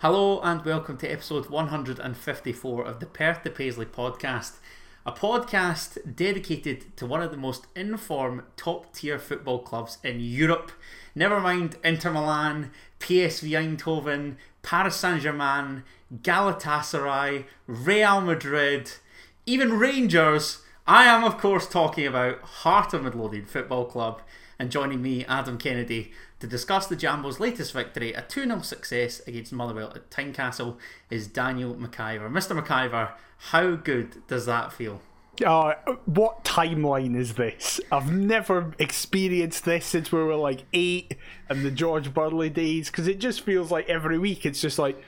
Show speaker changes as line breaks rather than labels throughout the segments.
Hello and welcome to episode 154 of the Perth to Paisley podcast, a podcast dedicated to one of the most informed top tier football clubs in Europe. Never mind Inter Milan, PSV Eindhoven, Paris Saint Germain, Galatasaray, Real Madrid, even Rangers. I am, of course, talking about Heart of Midlothian Football Club. And joining me, Adam Kennedy, to discuss the Jambo's latest victory, a 2 0 success against Motherwell at Tynecastle, is Daniel McIver. Mr. McIver, how good does that feel?
Uh, what timeline is this? I've never experienced this since we were like eight and the George Burley days because it just feels like every week it's just like,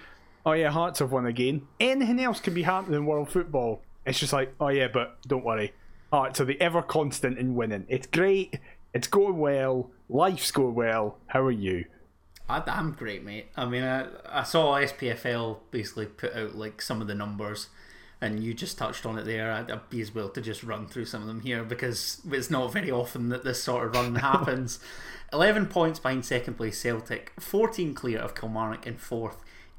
oh yeah, Hearts have won again. Anything else can be happening in world football. It's just like, oh yeah, but don't worry. Hearts are the ever constant in winning. It's great. It's going well. Life's going well. How are you?
I, I'm great, mate. I mean, I, I saw SPFL basically put out like some of the numbers, and you just touched on it there. I'd, I'd be as well to just run through some of them here because it's not very often that this sort of run happens. 11 points behind second place Celtic, 14 clear of Kilmarnock in fourth,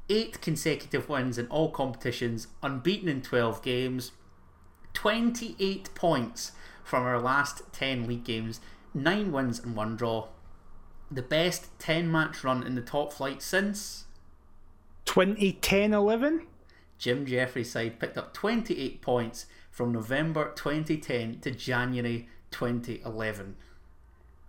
8 consecutive wins in all competitions, unbeaten in 12 games, 28 points from our last 10 league games, 9 wins and 1 draw. The best 10 match run in the top flight since
2010 11?
Jim Jefferies' side picked up 28 points from November 2010 to January 2011.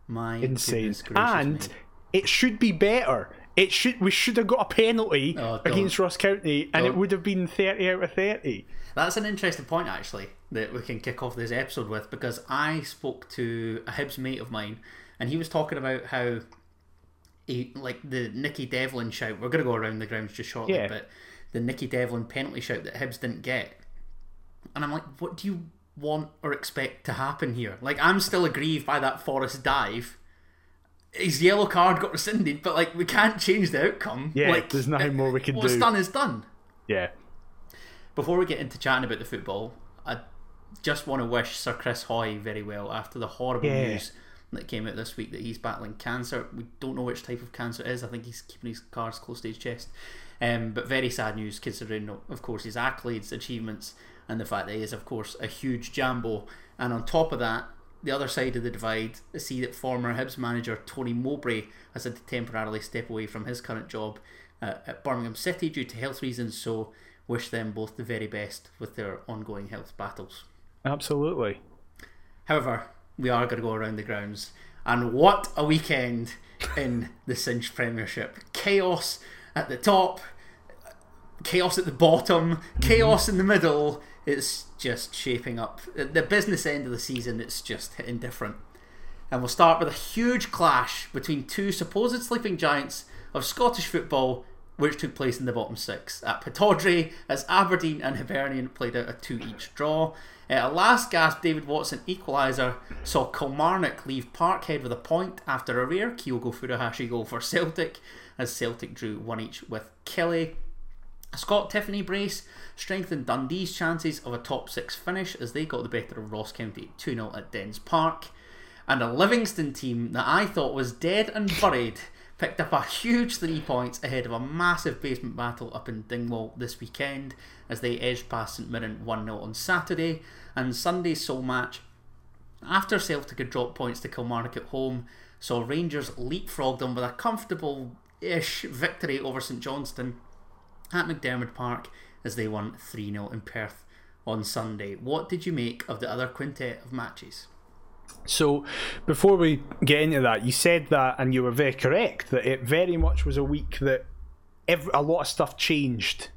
My
Insane. And
me.
it should be better. It should we should have got a penalty
Oh,
against Ross County and it
Don't.
would have been 30 out of 30.
That's an interesting point, actually, that we can kick off this episode with because I spoke to a Hibs mate of mine, and he was talking about how, he, like the Nicky Devlin shout. We're going to go around the grounds just shortly,
Yeah.
but the Nicky Devlin penalty shout that Hibs didn't get, and I'm like, what do you want or expect to happen here? Like, I'm still aggrieved by that Forrest dive. His yellow card got rescinded, but like we can't change the outcome.
Yeah,
like,
there's nothing more we can
what's
do.
What's done is done
Yeah.
before we get into chatting about the football, I just want to wish Sir Chris Hoy very well after the horrible
Yeah.
news that came out this week that he's battling cancer. We don't know which type of cancer it is. I think he's keeping his cards close to his chest. Um, but very sad news considering, of course, his accolades, achievements, and the fact that he is, of course, a huge jambo. And on top of that, the other side of the divide, I see that former Hibs manager Tony Mowbray has had to temporarily step away from his current job uh, at Birmingham City due to health reasons. So, wish them both the very best with their ongoing health battles.
Absolutely.
However, we are going to go around the grounds, and what a weekend in the Cinch Premiership! Chaos at the top, chaos at the bottom, chaos in the middle. It's just shaping up. At the business end of the season, it's just hitting different. And we'll start with a huge clash between two supposed sleeping giants of Scottish football, which took place in the bottom six. At Pittodrie, as Aberdeen and Hibernian played out a two each draw. At a last gasp, David Watson equaliser saw Kilmarnock leave Parkhead with a point after a rare Kyogo Furuhashi goal for Celtic, as Celtic drew one each with Killie. Scott Tiffoney brace strengthened Dundee's chances of a top six finish as they got the better of Ross County 2 0 at Dens Park. And a Livingston team that I thought was dead and buried picked up a huge three points ahead of a massive basement battle up in Dingwall this weekend as they edged past St Mirren 1 0 on Saturday. And Sunday's sole match after Celtic had dropped points to Kilmarnock at home, saw Rangers leapfrog them with a comfortable ish victory over St Johnstone at McDiarmid Park as they won 3 0 in Perth on Sunday. What did you make of the other quintet of matches?
So, before we get into that, you said that, and you were very correct, that it very much was a week that every, a lot of stuff changed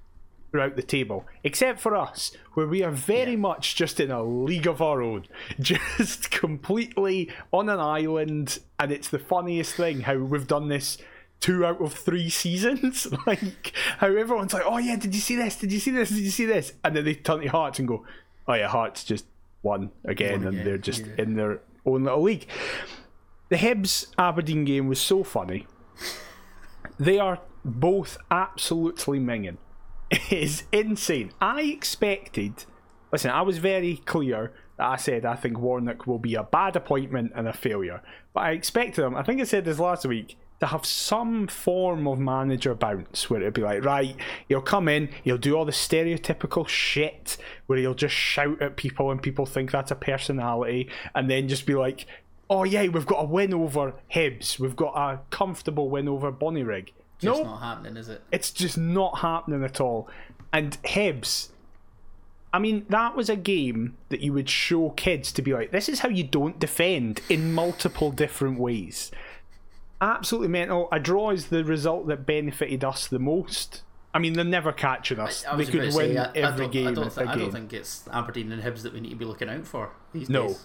throughout the table, except for us, where we are very much just in a league of our own, just completely on an island, and it's the funniest thing how we've done this two out of three seasons. like, how everyone's like, oh yeah, did you see this? Did you see this? Did you see this? And then they turn to Hearts and go, oh yeah, Hearts just won again,
Won
and they're just
yeah.
in their own little league. The Hibs Aberdeen game was so funny. They are both absolutely minging. It is insane. I expected. Listen, I was very clear that I said I think Warnock will be a bad appointment and a failure. But I expected him. I think I said this last week to have some form of manager bounce where it'd be like, right, he'll come in, he'll do all the stereotypical shit where he'll just shout at people and people think that's a personality, and then just be like, oh yeah, we've got a win over Hibs, we've got a comfortable win over Bonnyrigg.
Just
no,
not happening, is it?
it's just not happening at all. And Hibs, I mean, that was a game that you would show kids to be like, this is how you don't defend in multiple different ways. Absolutely mental. A draw is the result that benefited us the most. I mean, they're never catching us.
I
they could win
say, I, I
every game
I don't,
a
I don't think it's Aberdeen and Hibs that we need to be looking out for these
No.
days.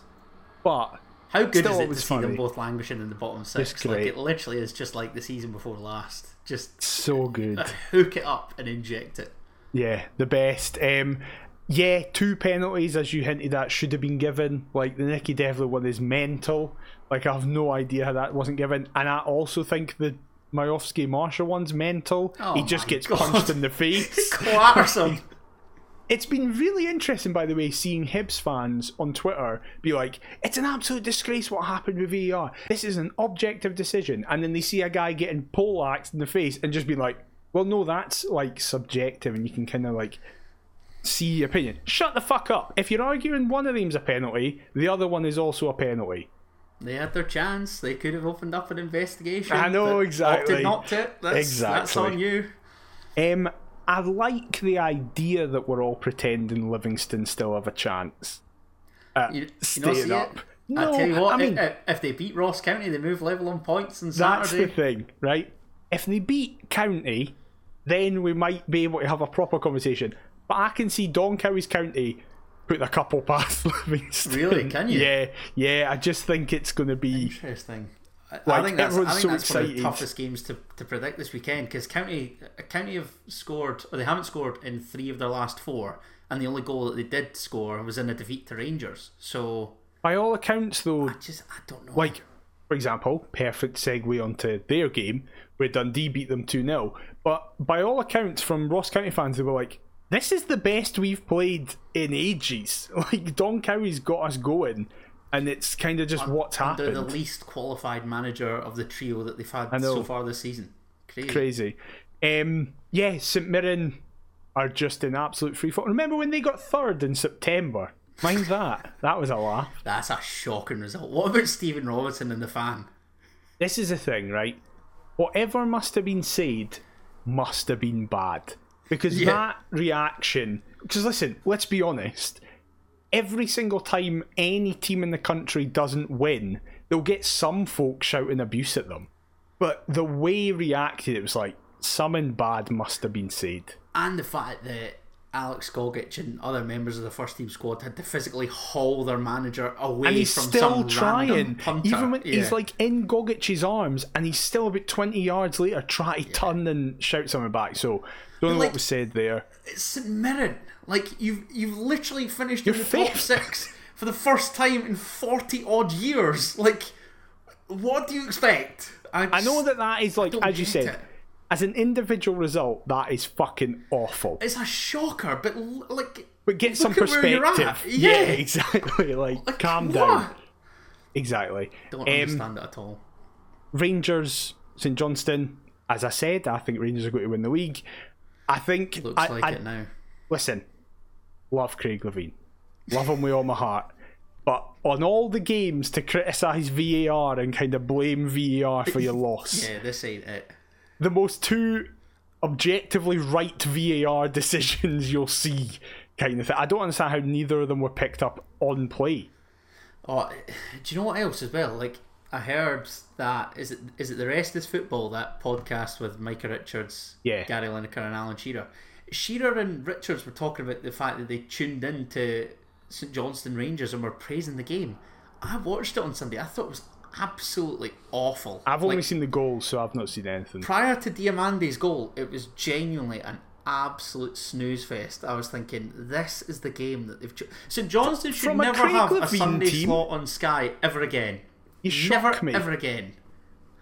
But
How good is
it
to see them both languishing in the bottom six? Like it literally is just like the season before last. Just
so good.
hook it up and inject it.
Yeah, the best. Um, yeah, two penalties, as you hinted at, should have been given. Like the Nicky Devlin one is mental. Like I have no idea how that wasn't given, and I also think the Majowski Marshall one's mental.
Oh
he just gets
God.
punched in the face.
Clatters them.
It's been really interesting, by the way, seeing Hibs fans on Twitter be like, "It's an absolute disgrace what happened with VAR. This is an objective decision," and then they see a guy getting poleaxed in the face and just be like, "Well, no, that's like subjective, and you can kind of like." See your opinion. Shut the fuck up. If you're arguing one of them's a penalty, the other one is also a penalty.
They had their chance. They could have opened up an investigation.
I know, exactly.
Not to. That's, That's
Exactly.
on you.
Um, I like the idea that we're all pretending Livingston still have a chance. Uh,
You, you
up.
it?
No,
I tell you what,
I mean,
if, if they beat Ross County, they move level on points on Saturday.
That's the thing, right? If they beat County, then we might be able to have a proper conversation. But I can see Don County's County put a couple past Livingston.
Really? Can you?
Yeah, yeah. I just think it's going to be.
Interesting. I, I think that's, I think
so
that's one of the
excited.
toughest games to, to predict this weekend because County County have scored or they haven't scored in three of their last four, and the only goal that they did score was in a defeat to Rangers. So
By all accounts, though,
I just I don't know.
like for example, perfect segue onto their game where Dundee beat them 2 0. But by all accounts, from Ross County fans, they were like, this is the best we've played in ages. Like, Don Cowie's got us going, and it's kind of just what's happened.
the least qualified manager of the trio that they've had so far this season. Crazy.
Crazy. Um, yeah, St Mirren are just in absolute free fall. Remember when they got third in September? Mind that. That was a laugh.
That's a shocking result. What about Stephen Robinson and the fan?
This is the thing, right? Whatever must have been said must have been bad. Because
Yeah.
that reaction. Because listen, let's be honest. Every single time any team in the country doesn't win, they'll get some folk shouting abuse at them. But the way he reacted, it was like something bad must have been said.
And the fact that Alex Gogic and other members of the first team squad had to physically haul their manager away
and he's
from
still
some
trying,
punter.
even when
Yeah.
he's like in Gogic's arms, and he's still about twenty yards later trying to turn and shout something back. So don't know
like-
what was said there.
It's St Mirren. Like you've you've literally finished
You're
in the top six for the first time in forty odd years. Like, what do you expect?
I know that that is like as you said,
it.
as an individual result, that is fucking awful.
it's a shocker, but l- like,
But get some
look at where you're
perspective.
at.
Yeah.
Yeah.
exactly. Like,
Like,
calm
what?
down. Exactly.
don't
Um,
understand it at all.
Rangers, St Johnstone. As I said, I think Rangers are going to win the league. I think.
Looks
I,
like
I-
it now.
listen, love Craig Levein, love him with all my heart. But on all the games to criticise VAR and kind of blame VAR for your loss,
Yeah, this ain't it.
the most two objectively right VAR decisions you'll see, kind of thing. I don't understand how neither of them were picked up on play.
Oh, do you know what else as well? Like I heard that is it is it the rest is football that podcast with Micah Richards,
Yeah.
Gary Lineker and Alan Shearer. Shearer and Richards were talking about the fact that they tuned in to St Johnstone Rangers and were praising the game. I watched it on Sunday. I thought it was absolutely awful.
I've only
Like,
seen the goal, so I've not seen anything.
prior to Diomande's goal, it was genuinely an absolute snooze fest. I was thinking, this is the game that they've. Cho- St Johnstone should never have a Sunday
team?
slot on Sky ever again.
You
never,
me.
ever again.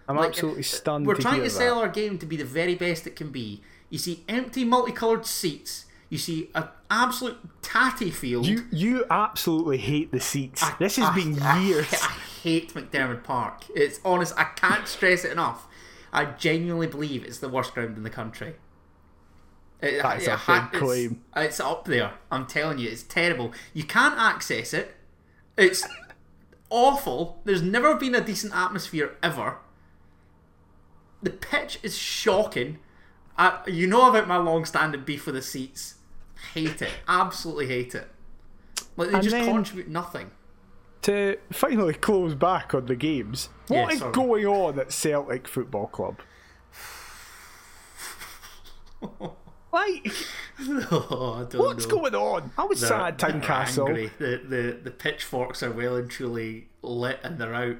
I'm
Like,
absolutely uh, stunned.
We're
to
trying to
that.
sell our game to be the very best it can be. You see empty, multicoloured seats. You see an absolute tatty field.
You you absolutely hate the seats.
I-
this has
I-
been years.
I, hate McDiarmid Park. It's honest. I can't stress it enough. I genuinely believe it's the worst ground in the country. Uh, it,
That's a
ha-
big claim.
It's up there. I'm telling you, it's terrible. You can't access it. It's awful. There's never been a decent atmosphere ever. The pitch is shocking. I, you know about my long-standing beef with the seats. Hate it. Absolutely hate it. Like they
And
just contribute nothing.
To finally close back on the games,
Yeah,
what is going on at Celtic Football Club? Like,
oh,
what's
know.
going on? I was
They're-
sad
they're
Tynecastle.
angry. The, the the pitchforks are well and truly lit and they're out.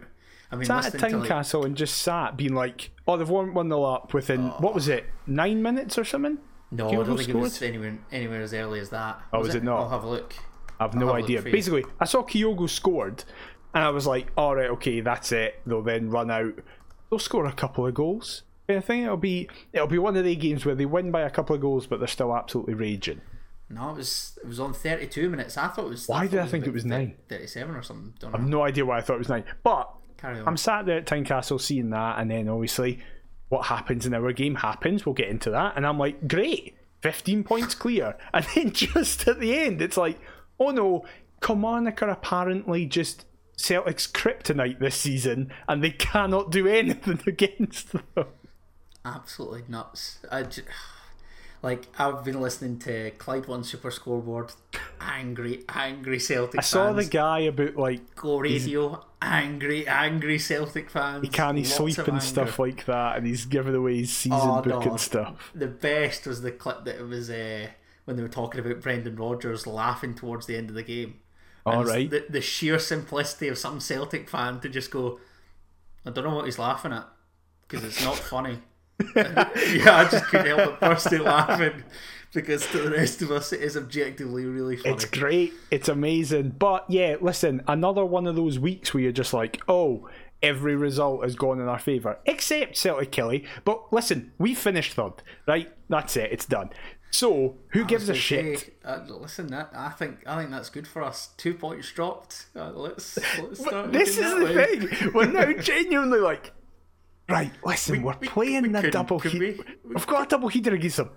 I mean,
Sat at
listening to like,
Tynecastle and just sat, being like, "Oh, they've won one 0 up within what was it, nine minutes or something?"
no, I don't think it was anywhere anywhere as early as that.
Oh, was it not?
I'll have a look.
I've no idea. Basically, I saw Kyogo scored, and I was like, "All right, okay, that's it." They'll then run out. They'll score a couple of goals. I think it'll be it'll be one of the games where they win by a couple of goals, but they're still absolutely raging.
No, it was it was on 32 minutes. I thought it was.
Why
thought
did I think it was nine?
37 or something. Don't know.
No idea why I thought it was nine, but. I'm sat there at Tynecastle seeing that, and then obviously what happens in our game happens. We'll get into that, and I'm like, great, 15 points clear. And then just at the end, it's like, oh no, Kilmarnock are apparently just Celtic's kryptonite this season, and they cannot do anything against them.
Absolutely nuts. I j- like I've been listening to Clyde One Super Scoreboard. Angry, angry Celtic.
I saw the guy about like
Go radio. Angry, angry Celtic fans.
He can he
Lots
sleep and stuff like that, and he's giving away his season
Oh,
book
no.
and stuff.
The best was the clip that it was uh, when they were talking about Brendan Rodgers laughing towards the end of the game.
All right.
The, the sheer simplicity of some Celtic fan to just go, I don't know what he's laughing at because it's not funny. yeah, I just couldn't help but burst out laughing because to the rest of us it is objectively really funny.
It's great. It's amazing. But yeah, listen, another one of those weeks where you're just like, oh, every result has gone in our favour, except Celtic Killie. But listen, we finished third, right? That's it. It's done. So who gives a shit?
say, uh, listen, that, I think I think that's good for us. Two points dropped. Uh, let's let's start.
This is the
way.
thing. We're now genuinely like, right, listen, we, are
we-
playing
we
the double
could
heat.
we?
We? have got a double heater against them.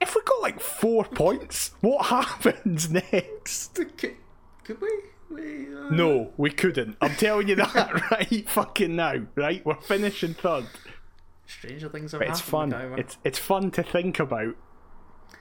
If we got like four points, what happens next?
Could, could we? we uh...
No, we couldn't. I'm telling you that right fucking now, right? We're finishing third.
Stranger things have
It's fun.
It's...
It's it's fun to think about.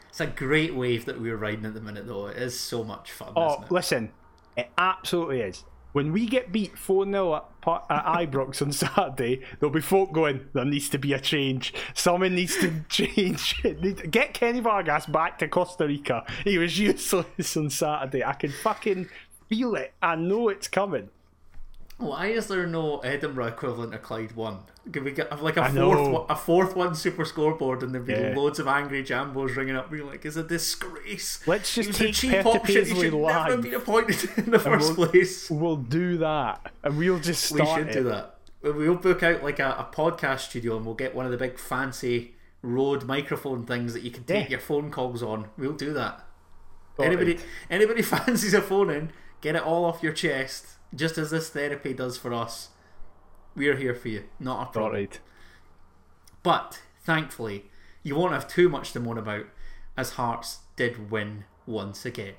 it's a great wave that we're riding at the minute, though. It is so much fun,
Oh,
isn't it?
listen, it absolutely is. When we get beat 4 0 at, at Ibrox on Saturday, there'll be folk going, there needs to be a change. Someone needs to change. Get Kenny Vargas back to Costa Rica. He was useless on Saturday. I can fucking feel it. I know it's coming.
Why is there no Edinburgh equivalent of Clyde One? Could we get have like a
I
fourth, one, a Forth One super scoreboard, and there'd be
Yeah.
loads of angry jambos ringing up, being like, "It's a disgrace."
Let's just take
cheap
Peter
option. He should never
live.
have been appointed in the first
we'll-
place.
We'll do that. And we'll just
We should
it.
do that. We'll book out like a, a podcast studio, and we'll get one of the big fancy Rode microphone things that you can take
Yeah.
your phone calls on. We'll do that.
Sorted.
Anybody, anybody fancies a phone in, get it all off your chest, just as this therapy does for us. We're here for you, not a problem.
Sorted.
But thankfully, you won't have too much to moan about, as Hearts did win once again.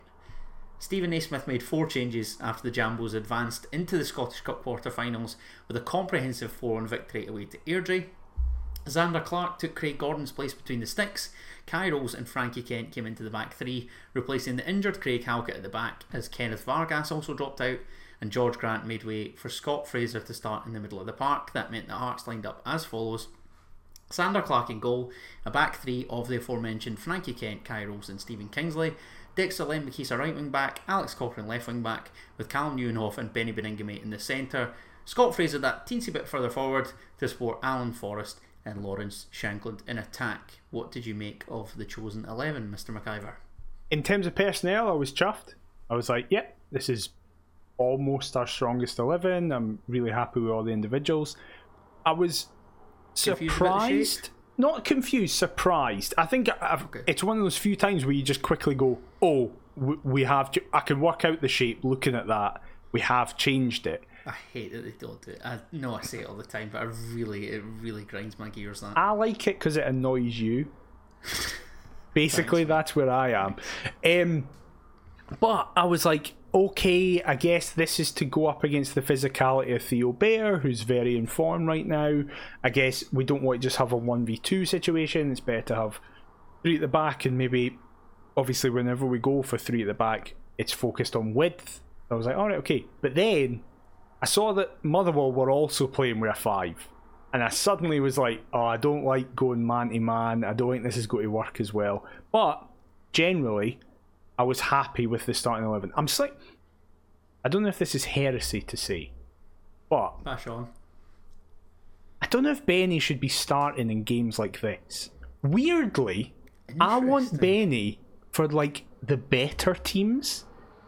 Steven Naismith made four changes after the Jambos advanced into the Scottish Cup quarter-finals with a comprehensive 4-1 victory away to Airdrie. Zander Clark took Craig Gordon's place between the sticks. Kye Rowles and Frankie Kent came into the back three, replacing the injured Craig Halkett at the back as Kenneth Vargas also dropped out and George Grant made way for Scott Fraser to start in the middle of the park. That meant that Hearts lined up as follows. Zander Clark in goal, a back three of the aforementioned Frankie Kent, Kye and Stephen Kingsley, Dexter Lembikisa right wing back, Alex Cochrane left wing back, with Calem Nieuwenhof and Beni Baningime in the centre, Scott Fraser that teensy bit further forward to support Alan Forrest and Lawrence Shankland in attack. What did you make of the chosen 11, Mr McIver?
in terms of personnel, I was chuffed. I was like, yep, this is almost our strongest 11. I'm really happy with all the individuals. I was
Confused about the shape?
surprised. Not confused, surprised. I think I've, it's one of those few times where you just quickly go, oh, we, have. ch- I can work out the shape looking at that. We have changed it.
I hate that they don't do it. I know I say it all the time, but I really, it really grinds my gears. That
I like it because it annoys you. Basically, that's where I am. Um, but I was like, okay, I guess this is to go up against the physicality of Theo Bair, who's very in form right now. I guess we don't want to just have a 1v2 situation. It's better to have three at the back, and maybe, obviously, whenever we go for three at the back, it's focused on width. I was like, all right, okay. But then I saw that Motherwell were also playing with a five. And I suddenly was like, oh, I don't like going man to man. I don't think this is going to work as well. But generally, I was happy with the starting 11. I'm just like, I don't know if this is heresy to say, but
bash on.
I don't know if Benny should be starting in games like this. Weirdly, I want Benny for like the better teams,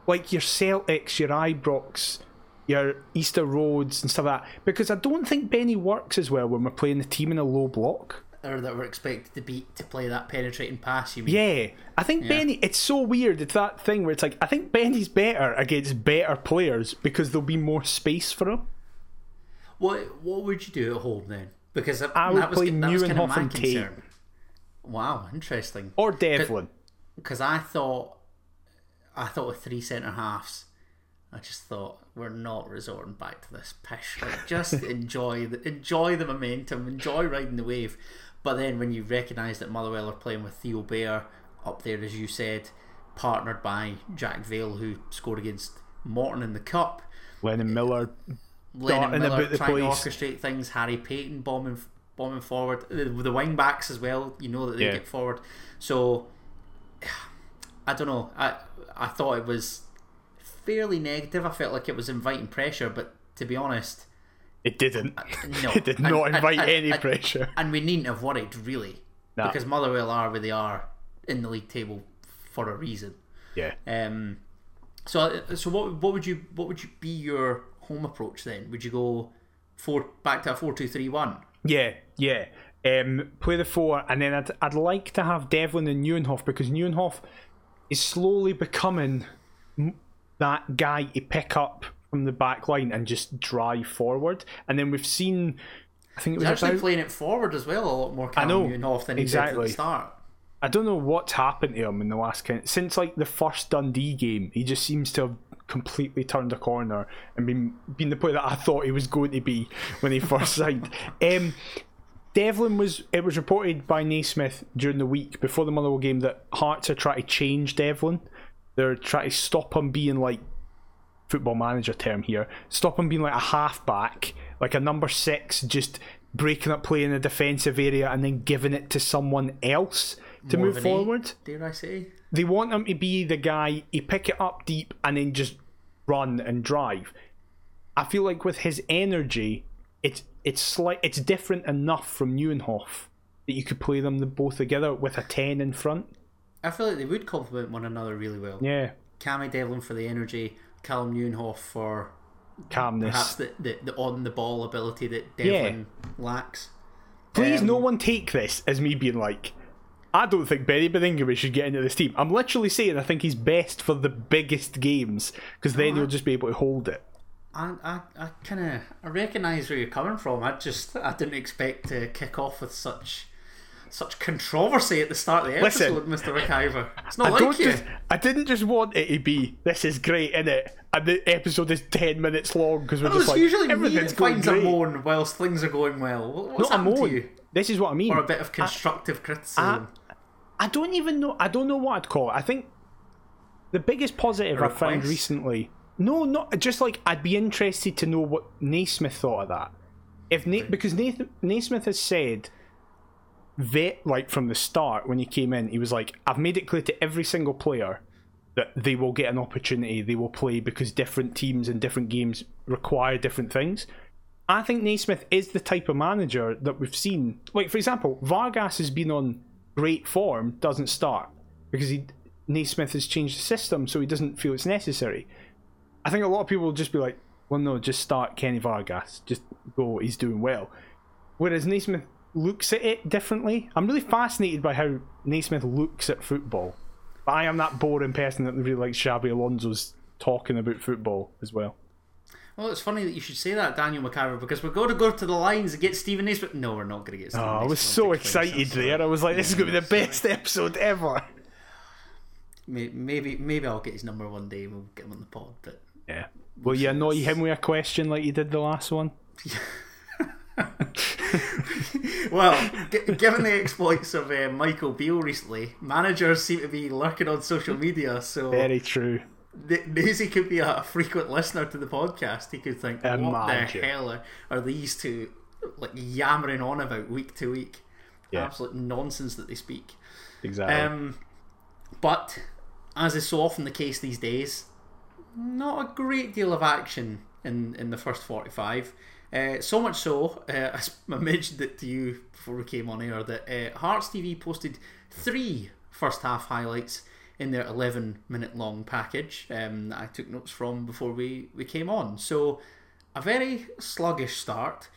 like your Celtics, your Ibrox, your Easter Roads, and stuff like that. Because I don't think Benny works as well when we're playing the team in a low block.
Or that we're expected to beat to play that penetrating pass. You mean?
Yeah, I think Benny. It's so weird. It's that thing where it's like I think Benny's better against better players because there'll be more space for him.
What What would you do at home then? Because that,
I would
was,
play
that was kind of
Nieuwenhof
my
and Tate.
Wow, interesting.
Or Devlin.
Because I thought, I thought with three centre halves, I just thought we're not resorting back to this pish. Like, just enjoy the enjoy the momentum, enjoy riding the wave. But then when you recognise that Motherwell are playing with Theo Bair up there, as you said, partnered by Jack Vale, who scored against Morton in the cup.
Lennon uh, Miller.
Lennon Miller
about the
trying to orchestrate things. Harry Paton bombing bombing forward. The, the wing backs as well. You know that they
Yeah.
get forward. So I don't know. I I thought it was fairly negative. I felt like it was inviting pressure, but to be honest,
It didn't.
no,
it did not
and-
invite
and-
any
and-
pressure.
And we needn't have worried really,
Nah.
because Motherwell are where they are in the league table for a reason.
Yeah.
Um, so so what what would you what would you be your home approach then? Would you go four back to a four two three one?
Yeah, yeah. Um, play the four, and then I'd, I'd like to have Devlin and Nieuwenhof because Nieuwenhof is slowly becoming that guy to pick up from the back line and just drive forward. And then we've seen, I think it was
He's actually
about,
playing it forward as well a lot more Callum
know,
Nieuwenhof than he did at
exactly.
the start.
I don't know what's happened to him in the last kind since like the first Dundee game. He just seems to have completely turned a corner and been been the player that I thought he was going to be when he first signed. Um, Devlin was. It was reported by Naismith during the week before the Motherwell game that Hearts are trying to change Devlin. They're trying to stop him being like football manager term here. Stop him being like a halfback, like a number six, just breaking up play in the defensive area and then giving it to someone else to
More
move
eight,
forward.
dare I say?
They want him to be the guy, he pick it up deep and then just run and drive. I feel like with his energy, it's it's slight, it's different enough from Nieuwenhof that you could play them both together with a ten in front.
I feel like they would complement one another really well.
Yeah,
Cammy Devlin for the energy, Calem Nieuwenhof for
calmness.
perhaps the, the, the on the ball ability that Devlin lacks.
Please,
Um,
no one take this as me being like, I don't think Beni Baningime should get into this team. I'm literally saying I think he's best for the biggest games because then he'll just be able to hold it.
I, I, I kind of I recognise where you're coming from. I just I didn't expect to kick off with such such controversy at the start of the
Listen,
episode, Mister McIver. It's not
I
like you.
just. I didn't just want it to be this is great, innit? And the episode is ten minutes long because we're
Well,
just
it's
like
usually me
everything's going
finds a moan whilst things are going well. What's
Not a moan.
you?
This is what I mean.
Or a bit of constructive criticism.
I don't even know. I don't know what I'd call it. I think the biggest positive I found recently. No, not just like I'd be interested to know what Naismith thought of that. If Na- because Nathan, Naismith has said, vet like from the start when he came in, he was like, "I've made it clear to every single player that they will get an opportunity, they will play because different teams and different games require different things." I think Naismith is the type of manager that we've seen. Like, for example, Vargas has been on great form, doesn't start because he Naismith has changed the system, so he doesn't feel it's necessary. I think a lot of people will just be like, "Well, no, just start Kenny Vargas. Just go. He's doing well." Whereas Naismith looks at it differently. I'm really fascinated by how Naismith looks at football. But I am that boring person that really likes Xabi Alonso's talking about football as well.
Well, it's funny that you should say that, Daniel McIver, because we're going to go to the lines and get Steven Naismith. No, we're not going to get Steven
Oh, I was so excited there. I was like, this is going to be the best episode ever.
Maybe, maybe I'll get his number one day and we'll get him on the pod. But
Yeah. Will you annoy him with a question like you did the last one?
well, g- given the exploits of uh, Michael Beale recently, managers seem to be lurking on social media. So
Very true.
Nazy could be a frequent listener to the podcast. He could think, "What
Imagine.
the hell are, are these two like yammering on about week to week?
Yeah.
Absolute nonsense that they speak."
Exactly.
Um, but as is so often the case these days, not a great deal of action in in the first forty five. Uh, so much so, uh, I mentioned it to you before we came on air, that uh, Hearts TV posted three first half highlights in their 11 minute long package um, that I took notes from before we, we came on. So, a very sluggish start.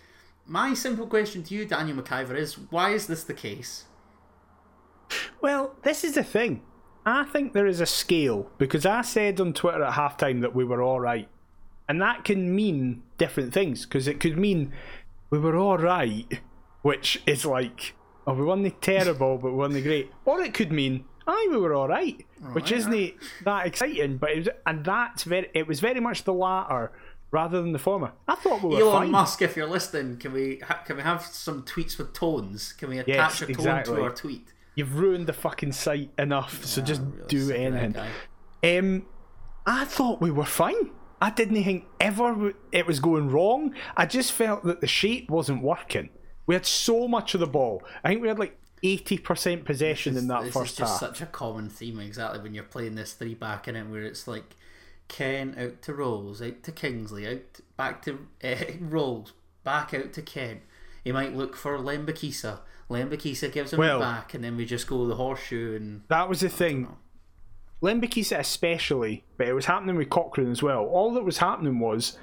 My simple question to you, Daniel McIver, is why is this the case?
Well, this is the thing. I think there is a scale because I said on Twitter at halftime that we were all right. And that can mean different things because it could mean we were all right, which is like, oh, we won the terrible, but we won the great. Or it could mean, aye, we were all right, which
Right,
isn't that exciting. But it was, and that's very, it was very much the latter rather than the former. I thought we were
Elon
fine.
Musk, if you're listening, can we ha- can we have some tweets with tones? Can we attach
Yes,
a tone
exactly.
to our tweet?
You've ruined the fucking site enough, so just
really
do
sick of that
anything. Um, I thought we were fine. I didn't think ever it was going wrong. I just felt that the shape wasn't working. We had so much of the ball. I think we had like eighty percent possession in that
this
first
is just
half.
such a common theme, exactly when you're playing this three back in it, where it's like Ken out to Rowles, out to Kingsley, out back to uh, Rowles, back out to Ken. He might look for Lembikisa. Lembikisa gives him
Well-
back, and then we just go the horseshoe and
That was the thing. Lembikisa especially, but it was happening with Cochrane as well. All that was happening was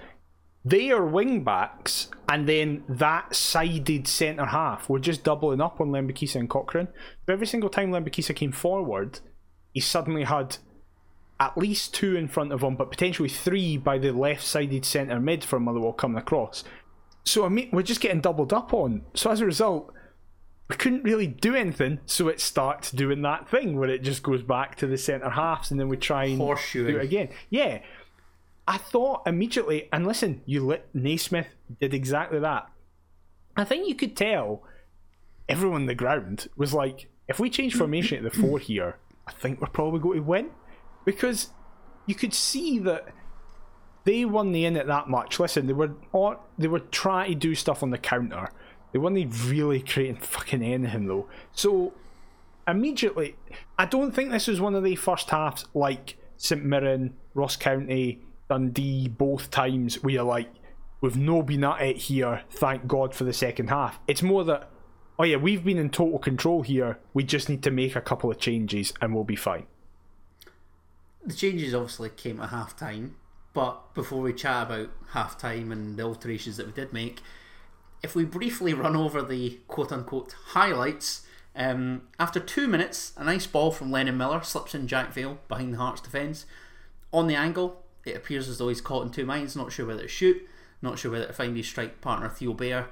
they are wing backs, and then that sided centre half were just doubling up on Lembikisa and Cochrane. So every single time Lembikisa came forward, he suddenly had at least two in front of him, but potentially three by the left sided centre mid for Motherwell coming across. So I mean, we're just getting doubled up on. So as a result, we couldn't really do anything, so it starts doing that thing where it just goes back to the centre halves and then we try and
Horseshoeing.
do it again. Yeah. I thought immediately, and listen, you lit Naismith did exactly that. I think you could tell everyone on the ground was like, if we change formation at the four here, I think we're probably going to win. Because you could see that they won the in it that much. Listen, they were they were trying to do stuff on the counter. They weren't really creating fucking anything though. So immediately, I don't think this was one of the first halves like St Mirren, Ross County, Dundee, both times where you're like, we've no been at it here. Thank God for the second half. It's more that, oh yeah, we've been in total control here. We just need to make a couple of changes and we'll be fine.
the changes obviously came at half time. But before we chat about half time and the alterations that we did make, if we briefly run over the quote unquote highlights, um, after two minutes, a nice ball from Lennon Miller slips in Jack Vale behind the Hearts defence. On the angle, it appears as though he's caught in two minds, not sure whether to shoot, not sure whether to find his strike partner Theo Bair,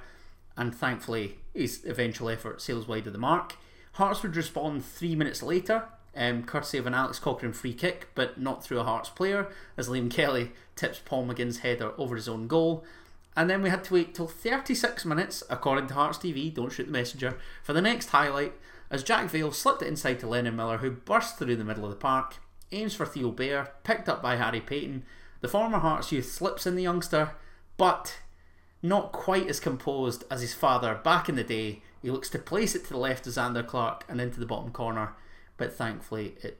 and thankfully his eventual effort sails wide of the mark. Hearts would respond three minutes later, um, courtesy of an Alex Cochrane free kick, but not through a Hearts player, as Liam Kelly tips Paul McGinn's header over his own goal. And then we had to wait till 36 minutes, according to Hearts TV, don't shoot the messenger, for the next highlight, as Jack Vale slipped it inside to Lennon Miller, who burst through the middle of the park, aims for Theo Bair, picked up by Harry Paton. The former Hearts youth slips in the youngster, but not quite as composed as his father back in the day. He looks to place it to the left of Zander Clark and into the bottom corner, but thankfully it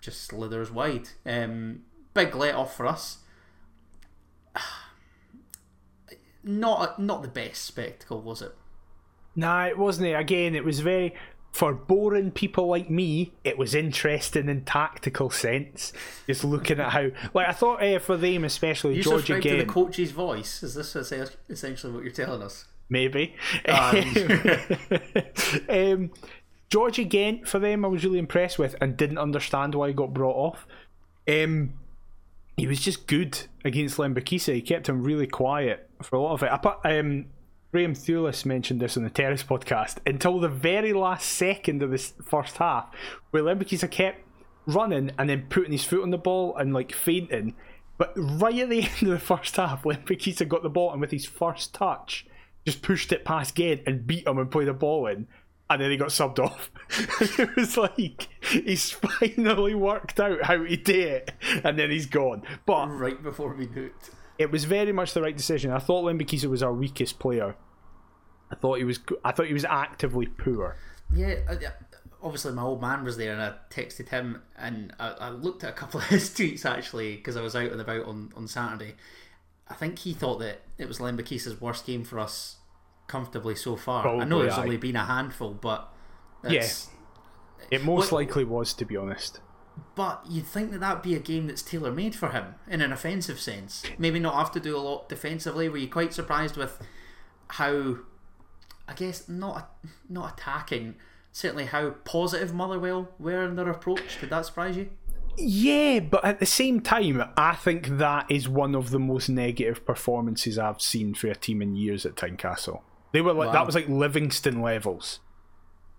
just slithers wide. Um, big let off for us. Not not the best spectacle, was it?
Nah, it wasn't it. Again, it was very for boring people like me. It was interesting in tactical sense. Just looking at how, like, I thought uh, for them especially,
You
George
subscribe to
again,
the coach's voice. Is this essentially what you're telling us?
maybe.
Um,
um, George again for them, I was really impressed with and didn't understand why he got brought off. Um, he was just good against Lembikisa. He kept him really quiet for a lot of it. I put, um, Graham Thulis mentioned this on the Terrace podcast until the very last second of this first half, where Lembikisa kept running and then putting his foot on the ball and like fainting. But right at the end of the first half, Lembikisa got the ball and with his first touch, just pushed it past Ged and beat him and played the ball in. And then he got subbed off. it was like he's finally worked out how to do it, and then he's gone. But
right before we do it.
it was very much the right decision. I thought Lembikisa was our weakest player. I thought he was. I thought he was actively poor.
Yeah, yeah, obviously my old man was there, and I texted him, and I, I looked at a couple of his tweets actually because I was out and about on, on Saturday. I think he thought that it was Lembikisa's worst game for us comfortably so far. I know
Probably,
there's
aye.
only been a handful, but it's,
It most likely was, to be honest.
But you'd think that that'd be a game that's tailor made for him in an offensive sense. Maybe not have to do a lot defensively. Were you quite surprised with how, I guess, not not attacking, certainly how positive Motherwell were in their approach? Did that surprise you?
Yeah, but at the same time, I think that is one of the most negative performances I've seen for a team in years at Tynecastle. They were like
Wow.
that was like Livingston levels.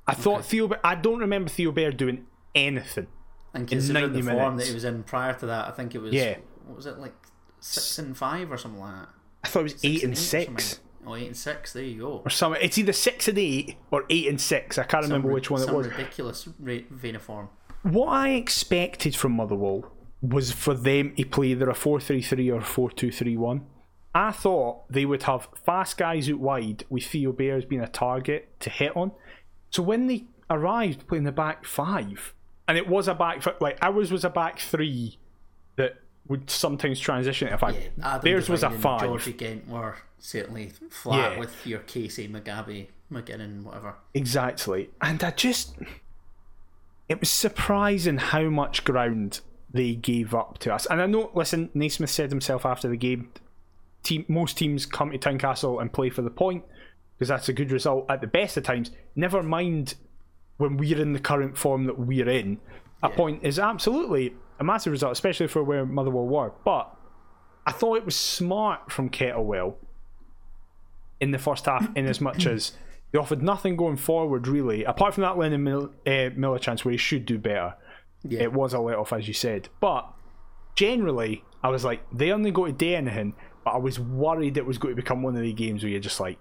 I thought Theo. I don't remember Theo Bair doing anything.
And considering the
90
form that he was in prior to that, I think it was
Yeah.
what was it like six and five or something like that.
I thought it was eight and
or
six.
Oh, eight and six. There you go.
or something. It's either six and eight or eight and six. I can't remember which one it
some
was.
ridiculous vein of form.
What I expected from Motherwell was for them to play either a 4 3 3 or 4 2 3 1. I thought they would have fast guys out wide with Theo Bears being a target to hit on. So when they arrived playing the back five, and it was a back like ours was a back three that would sometimes transition to a five.
Adam
Theirs was a five.
Georgie Gent were certainly flat
Yeah.
with your Casey, Mugabi, McGinnon, whatever.
Exactly. And I just. It was surprising how much ground they gave up to us. And I know, listen, Naismith said himself after the game team, most teams come to Tynecastle and play for the point because that's a good result at the best of times. Never mind when we're in the current form that we're in. A point is absolutely a massive result, especially for where Motherwell were. But I thought it was smart from Kettlewell in the first half, in as much as they offered nothing going forward, really, apart from that Lennon Mil- uh, Miller chance where he should do better.
Yeah.
It was a let off, as you said. But generally, I was like, they only go to do anything, but I was worried it was going to become one of the games where you're just like,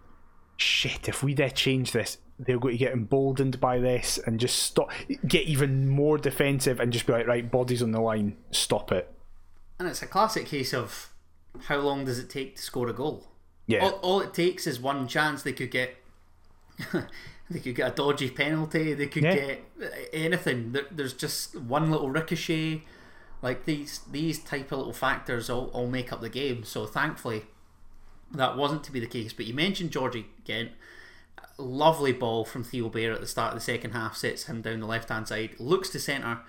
shit, if we did change this, they're going to get emboldened by this and just stop, get even more defensive and just be like, right, bodies on the line, stop it.
And it's a classic case of how long does it take to score a goal?
Yeah.
All, all it takes is one chance. They could get, they could get a dodgy penalty. They could
Yeah.
get anything. There, there's just one little ricochet. Like these, these type of little factors all, all make up the game. So thankfully, that wasn't to be the case. But you mentioned Georgie Gent. Lovely ball from Theo Bair at the start of the second half sets him down the left hand side, looks to centre,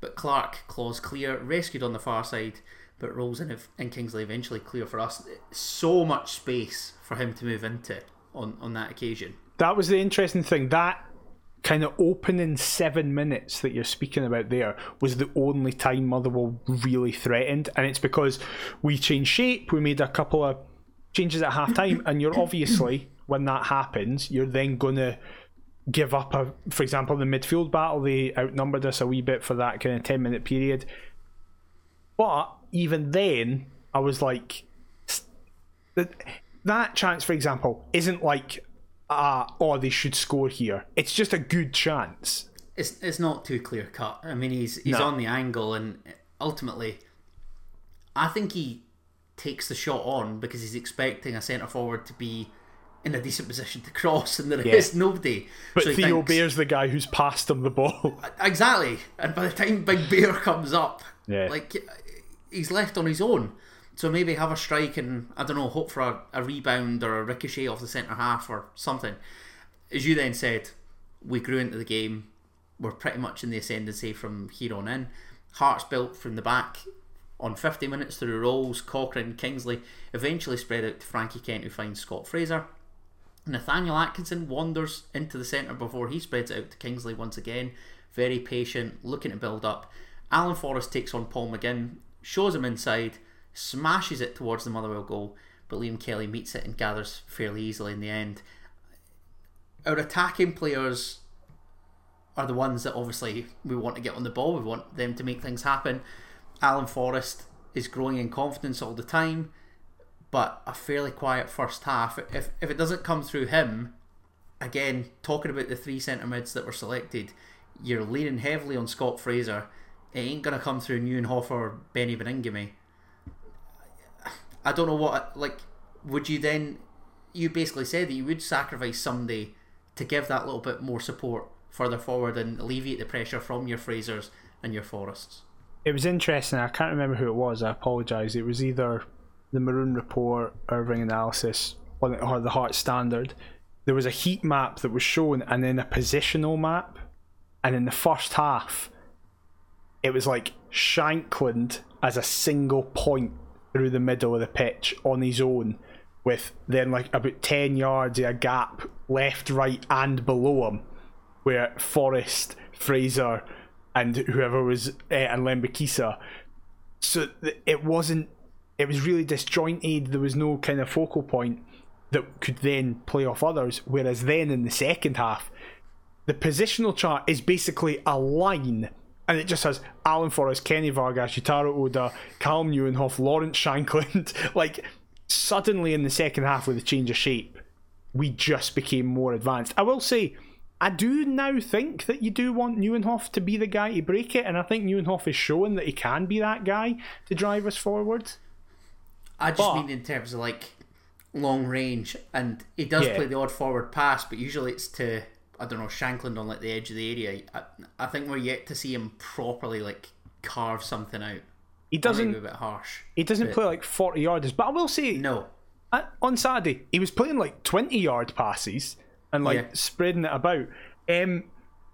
but Clark claws clear, rescued on the far side, but rolls in and Kingsley eventually clear for us. So much space for him to move into on, on that occasion.
that was the interesting thing. That kind of opening seven minutes that you're speaking about there was the only time Motherwell really threatened, and it's because we changed shape. We made a couple of changes at half time, and you're obviously when that happens, you're then gonna give up a, for example, the midfield battle. They outnumbered us a wee bit for that kind of ten minute period, but even then, I was like, that chance, for example, isn't like ah, oh, they should score here. It's just a good chance.
It's, it's not too clear cut. I mean, he's he's
No.
on the angle, and ultimately, I think he takes the shot on because he's expecting a centre forward to be in a decent position to cross, and there is
Yeah.
nobody.
But
So
Theo
thinks-
Bair's the guy who's passed him the ball.
Exactly. And by the time Big Bear comes up,
Yeah.
like he's left on his own. So maybe have a strike and I don't know, hope for a, a rebound or a ricochet off the centre half or something. As you then said, we grew into the game. We're pretty much in the ascendancy from here on in. Hearts built from the back on 50 minutes through Rowles. Cochrane, Kingsley eventually spread out to Frankie Kent, who finds Scott Fraser. Nathaniel Atkinson wanders into the centre before he spreads it out to Kingsley once again. Very patient, looking to build up. Alan Forrest takes on Paul McGinn, shows him inside, smashes it towards the Motherwell goal, but Liam Kelly meets it and gathers fairly easily in the end. Our attacking players are the ones that obviously we want to get on the ball, we want them to make things happen. Alan Forrest is growing in confidence all the time, but a fairly quiet first half. If, if it doesn't come through him, again, talking about the three centre mids that were selected, you're leaning heavily on Scott Fraser. It ain't going to come through Nieuwenhof or Beni Baningime. I don't know what, like, would you then, you basically said that you would sacrifice somebody to give that little bit more support further forward and alleviate the pressure from your Frasers and your Forrests.
It was interesting. I can't remember who it was. I apologise. It was either the Maroon Report, Irving Analysis, or the Heart Standard. There was a heat map that was shown, and then a positional map. And in the first half, it was like Shankland as a single point through the middle of the pitch on his own, with then like about 10 yards of a gap left, right, and below him, where Forrest, Fraser, and whoever was uh, and Lembikisa. So it wasn't. It was really disjointed. There was no kind of focal point that could then play off others. Whereas then in the second half, the positional chart is basically a line. And it just has Alan Forrest, Kenny Vargas, Yutaro Oda, Calem Nieuwenhof, Lawrence Shankland. like, suddenly in the second half with a change of shape, we just became more advanced. I will say, I do now think that you do want Nieuwenhof to be the guy to break it, and I think Nieuwenhof is showing that he can be that guy to drive us forward.
I just but, mean in terms of like long range, and he does yeah. play the odd forward pass, but usually it's to I don't know Shankland on like the edge of the area. I, I think we're yet to see him properly like carve something out.
He doesn't.
a bit harsh.
He doesn't but, play like forty yarders, but I will say
no.
On Saturday, he was playing like twenty yard passes and like yeah. spreading it about. Um,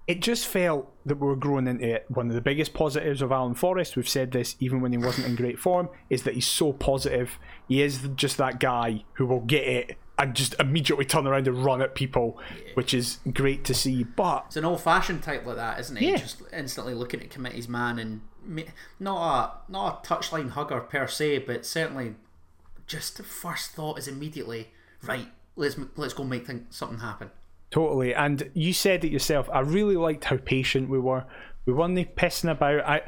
it just felt that we were growing into it. One of the biggest positives of Alan Forrest, we've said this even when he wasn't in great form, is that he's so positive. He is just that guy who will get it and just immediately turn around and run at people, which is great to see. But
it's an old-fashioned type like that, isn't he? Yeah. Just instantly looking at committee's man and not a not a touchline hugger per se, but certainly just the first thought is immediately right let's let's go make things, something happen.
Totally, and you said it yourself. I really liked how patient we were. We weren't pissing about. I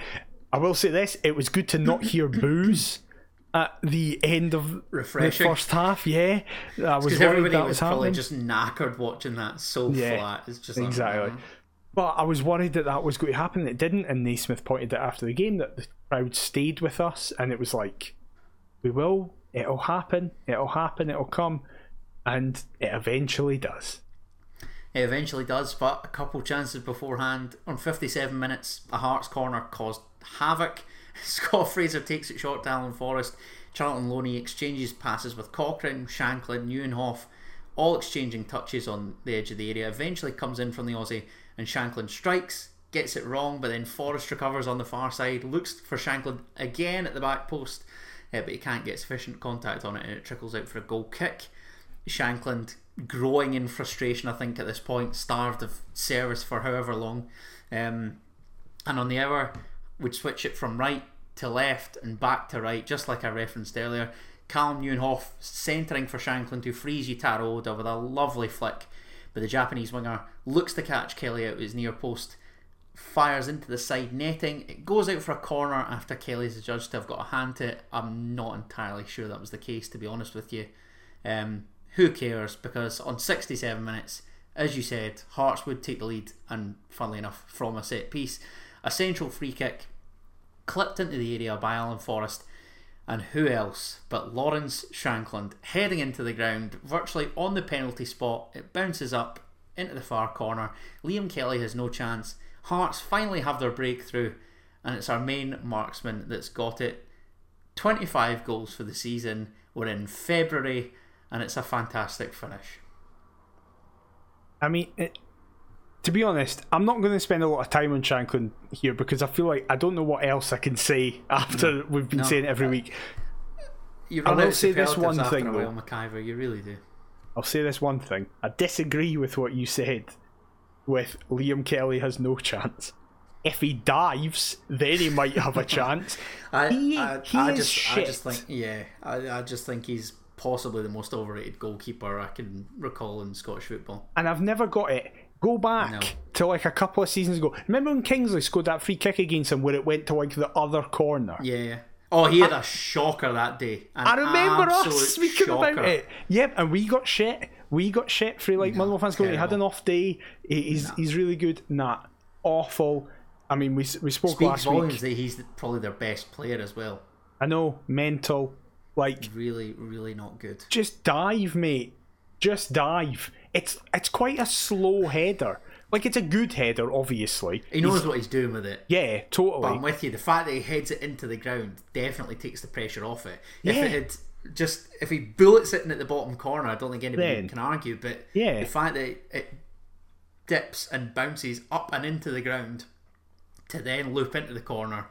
I will say this: it was good to not hear boos at the end of
Refreshing.
the first half. Yeah,
I was worried everybody that was, was probably just knackered watching that. So yeah, flat. It's just
exactly. But I was worried that that was going to happen. It didn't, and Naismith pointed out after the game that the crowd stayed with us, and it was like, we will. It'll happen. It'll happen. It'll come and it eventually does.
It eventually does, but a couple chances beforehand on 57 minutes, a Hearts corner caused havoc. Scott Fraser takes it short to Alan Forrest. Charlton Loney exchanges passes with Cochrane, Shankland, Nieuwenhof, all exchanging touches on the edge of the area. Eventually comes in from the Aussie, and Shankland strikes, gets it wrong, but then Forrest recovers on the far side, looks for Shankland again at the back post, uh, but he can't get sufficient contact on it, and it trickles out for a goal kick. Shankland growing in frustration, I think, at this point, starved of service for however long. Um, and on the hour, would switch it from right to left and back to right, just like I referenced earlier. Calem Nieuwenhof centering for Shankland to freeze Yutaro Oda with a lovely flick. But the Japanese winger looks to catch Kelly out his near post, fires into the side netting. It goes out for a corner after Kelly's adjudged to have got a hand to it. I'm not entirely sure that was the case, to be honest with you. Um, who cares? Because on 67 minutes, as you said, Hearts would take the lead, and funnily enough, from a set piece. A central free kick clipped into the area by Alan Forrest, and who else but Lawrence Shankland heading into the ground, virtually on the penalty spot. It bounces up into the far corner. Liam Kelly has no chance. Hearts finally have their breakthrough, and it's our main marksman that's got it. 25 goals for the season. We're in February and it's a fantastic finish.
I mean, it, to be honest, I'm not going to spend a lot of time on Shankland here because I feel like I don't know what else I can say after no, we've been no, saying it every uh, week.
You I will say this one thing, though. McIver, you really do.
I'll say this one thing. I disagree with what you said. With Liam Kelly has no chance. if he dives, then he might have a chance.
I,
He-
I,
he
I
is
just, I just
shit.
think, yeah, I, I just think he's possibly the most overrated goalkeeper I can recall in Scottish football.
and I've never got it. Go back
No.
to like a couple of seasons ago. Remember when Kingsley scored that free kick against him where it went to like the other corner?
Yeah. Oh, he had a shocker that day. An
I remember us speaking
shocker.
about it. Yep, and we got shit. We got shit for like Motherwell fans going. He had an off day. He- He's he's really good. Nah, awful. I mean, we we spoke
Speaks
last
volumes
week.
that he's probably their best player as well.
I know, mental. Like,
Really, really not good.
just dive, mate. Just dive. It's it's quite a slow header. Like it's a good header, obviously.
He knows what he's doing with it.
Yeah,
But
totally.
I'm with you. The fact that he heads it into the ground definitely takes the pressure off it. If
Yeah.
it had just if he bullets it in at the bottom corner, I don't think anybody
Then-
can argue. But
Yeah.
the fact that it dips and bounces up and into the ground to then loop into the corner,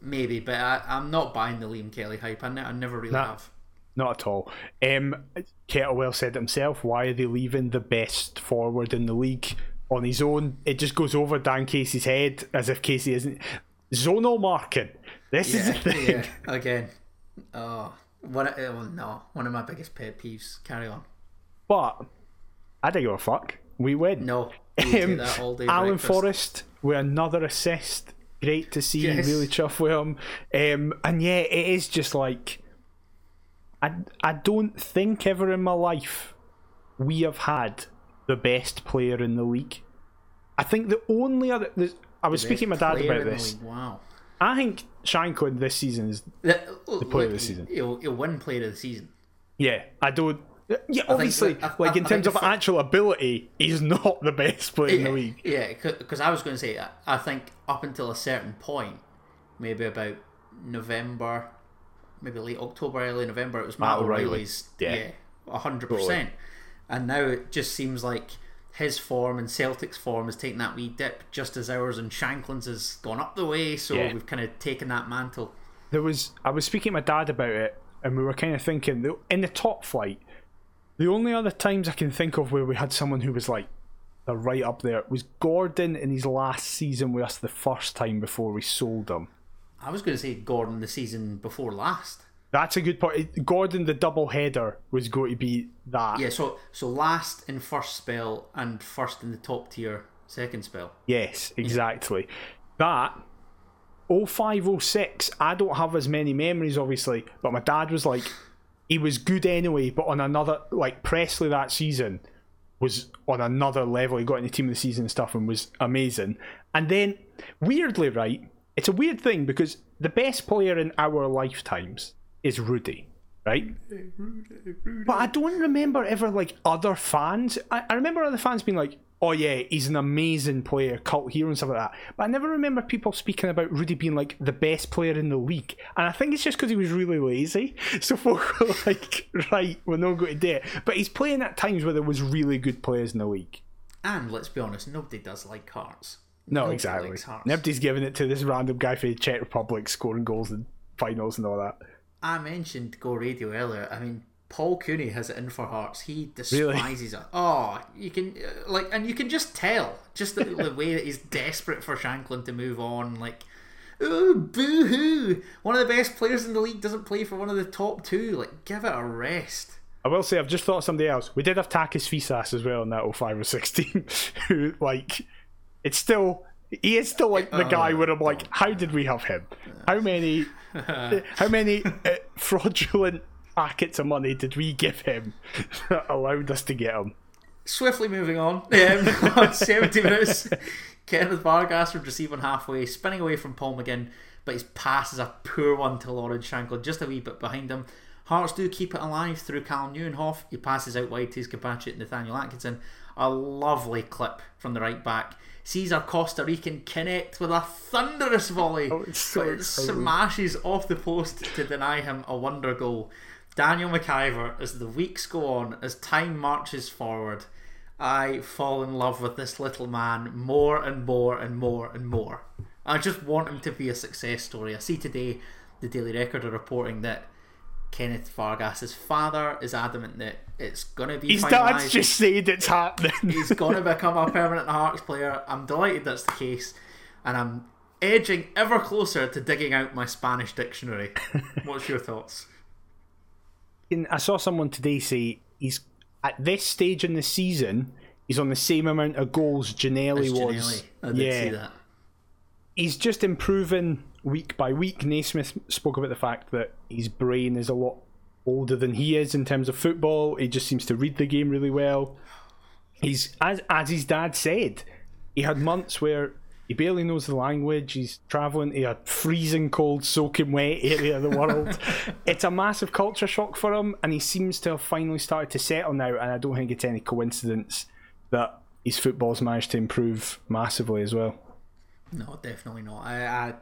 maybe. But I, I'm not buying the Liam Kelly hype. I, ne- I never really
Nah.
have.
Not at all. Um, Kettlewell said himself, why are they leaving the best forward in the league on his own? It just goes over Dan Casey's head as if Casey isn't. Zonal marking. This is the thing.
yeah. Again, oh, one. of- Oh, no, one of my biggest pet peeves. Carry on.
But I don't give a fuck. We win.
No, we
Um,
that all day.
Alan
breakfast.
Forrest with another assist. Great to see.
Yes.
Really chuffed with him. Um, and yeah, it is just like I I don't think ever in my life we have had the best player in the league. I think the only other I was speaking to my dad about this.
Wow.
I think Shankland this season is
The,
player of the season.
He'll, he'll win player of the season.
yeah. I don't. Yeah, obviously,
that- I-
like
I-
in
I
terms of
the
actual ability, he's not the best player in the league.
Yeah, because I was going to say, I- I think up until a certain point, maybe about November, maybe late October, early November, it was Matt
Matt
O'Riley's.
Yeah.
Yeah, a hundred percent. And now it just seems like his form and Celtic's form has taken that wee dip, just as ours and Shankland's has gone up the way. So
Yeah.
we've kind of taken that mantle.
there was I was speaking to my dad about it, and we were kind of thinking that in the top flight, the only other times I can think of where we had someone who was like they're right up there was Gordon in his last season with us the first time before we sold him.
I was going to say Gordon the season before last.
That's a good point. Gordon, the double header, was going to be that.
Yeah, so so last in first spell and first in the top tier second spell.
Yes, exactly. That 0506, I don't have as many memories, obviously, but my dad was like, he was good anyway, but on another, like Presley that season was on another level. He got in the team of the season and stuff and was amazing. And then, weirdly, right, it's a weird thing because the best player in our lifetimes is Rudi, right? But I don't remember ever like other fans. I, I remember other fans being like, "Oh yeah, he's an amazing player, cult hero and stuff like that." But I never remember people speaking about Rudi being like the best player in the league. And I think it's just because he was really lazy. So folk were like, "Right, we're not going to do it." But he's playing at times where there was really good players in the league.
And let's be honest, nobody does like Hearts.
No, exactly. Nobody's giving it to this random guy for the Czech Republic scoring goals in finals and all that.
I mentioned Go Radio earlier. I mean, Paul Cooney has it in for Hearts. He
Really?
despises it. Oh, you can uh, like, and you can just tell just the, the way that he's desperate for Shanklin to move on. Like, oh, boo hoo! One of the best players in the league doesn't play for one of the top two. Like, give it a rest.
I will say, I've just thought of somebody else. We did have Takis Fyssas as well in that 05 or 16, who, like, it's still, he is still like the guy where I'm like, how did we have him? How many, how many uh, fraudulent packets of money did we give him that allowed us to get him?
Swiftly moving on. Um, 70 minutes. Kenneth Vargas would receive one halfway, spinning away from Paul McGinn, but his pass is a poor one to Lawrence Shankland, just a wee bit behind him. Hearts do keep it alive through Calem Nieuwenhof. He passes out wide to his compatriot Nathaniel Atkinson. A lovely clip from the right back. Sees our Costa Rican connect with a thunderous volley.
Oh, it's so
but it smashes off the post to deny him a wonder goal. Daniel McIver, as the weeks go on, as time marches forward, I fall in love with this little man more and more and more and more. I just want him to be a success story. I see today the Daily Record are reporting that Kenneth Vargas's father is adamant that it's going to be
His
finalised.
dad's just said it's happening.
He's going to become a permanent Hearts player. I'm delighted that's the case. and I'm edging ever closer to digging out my Spanish dictionary. What's your thoughts?
I saw someone today say he's at this stage in the season, he's on the same amount of goals Ginnelly was.
I did
yeah.
see that.
He's just improving week by week. Naismith spoke about the fact that his brain is a lot older than he is in terms of football. He just seems to read the game really well. He's as as his dad said, he had months where he barely knows the language. He's traveling to a freezing cold, soaking wet area of the world. it's a massive culture shock for him, and he seems to have finally started to settle now. And I don't think it's any coincidence that his football's managed to improve massively as well.
No, definitely not. I, I,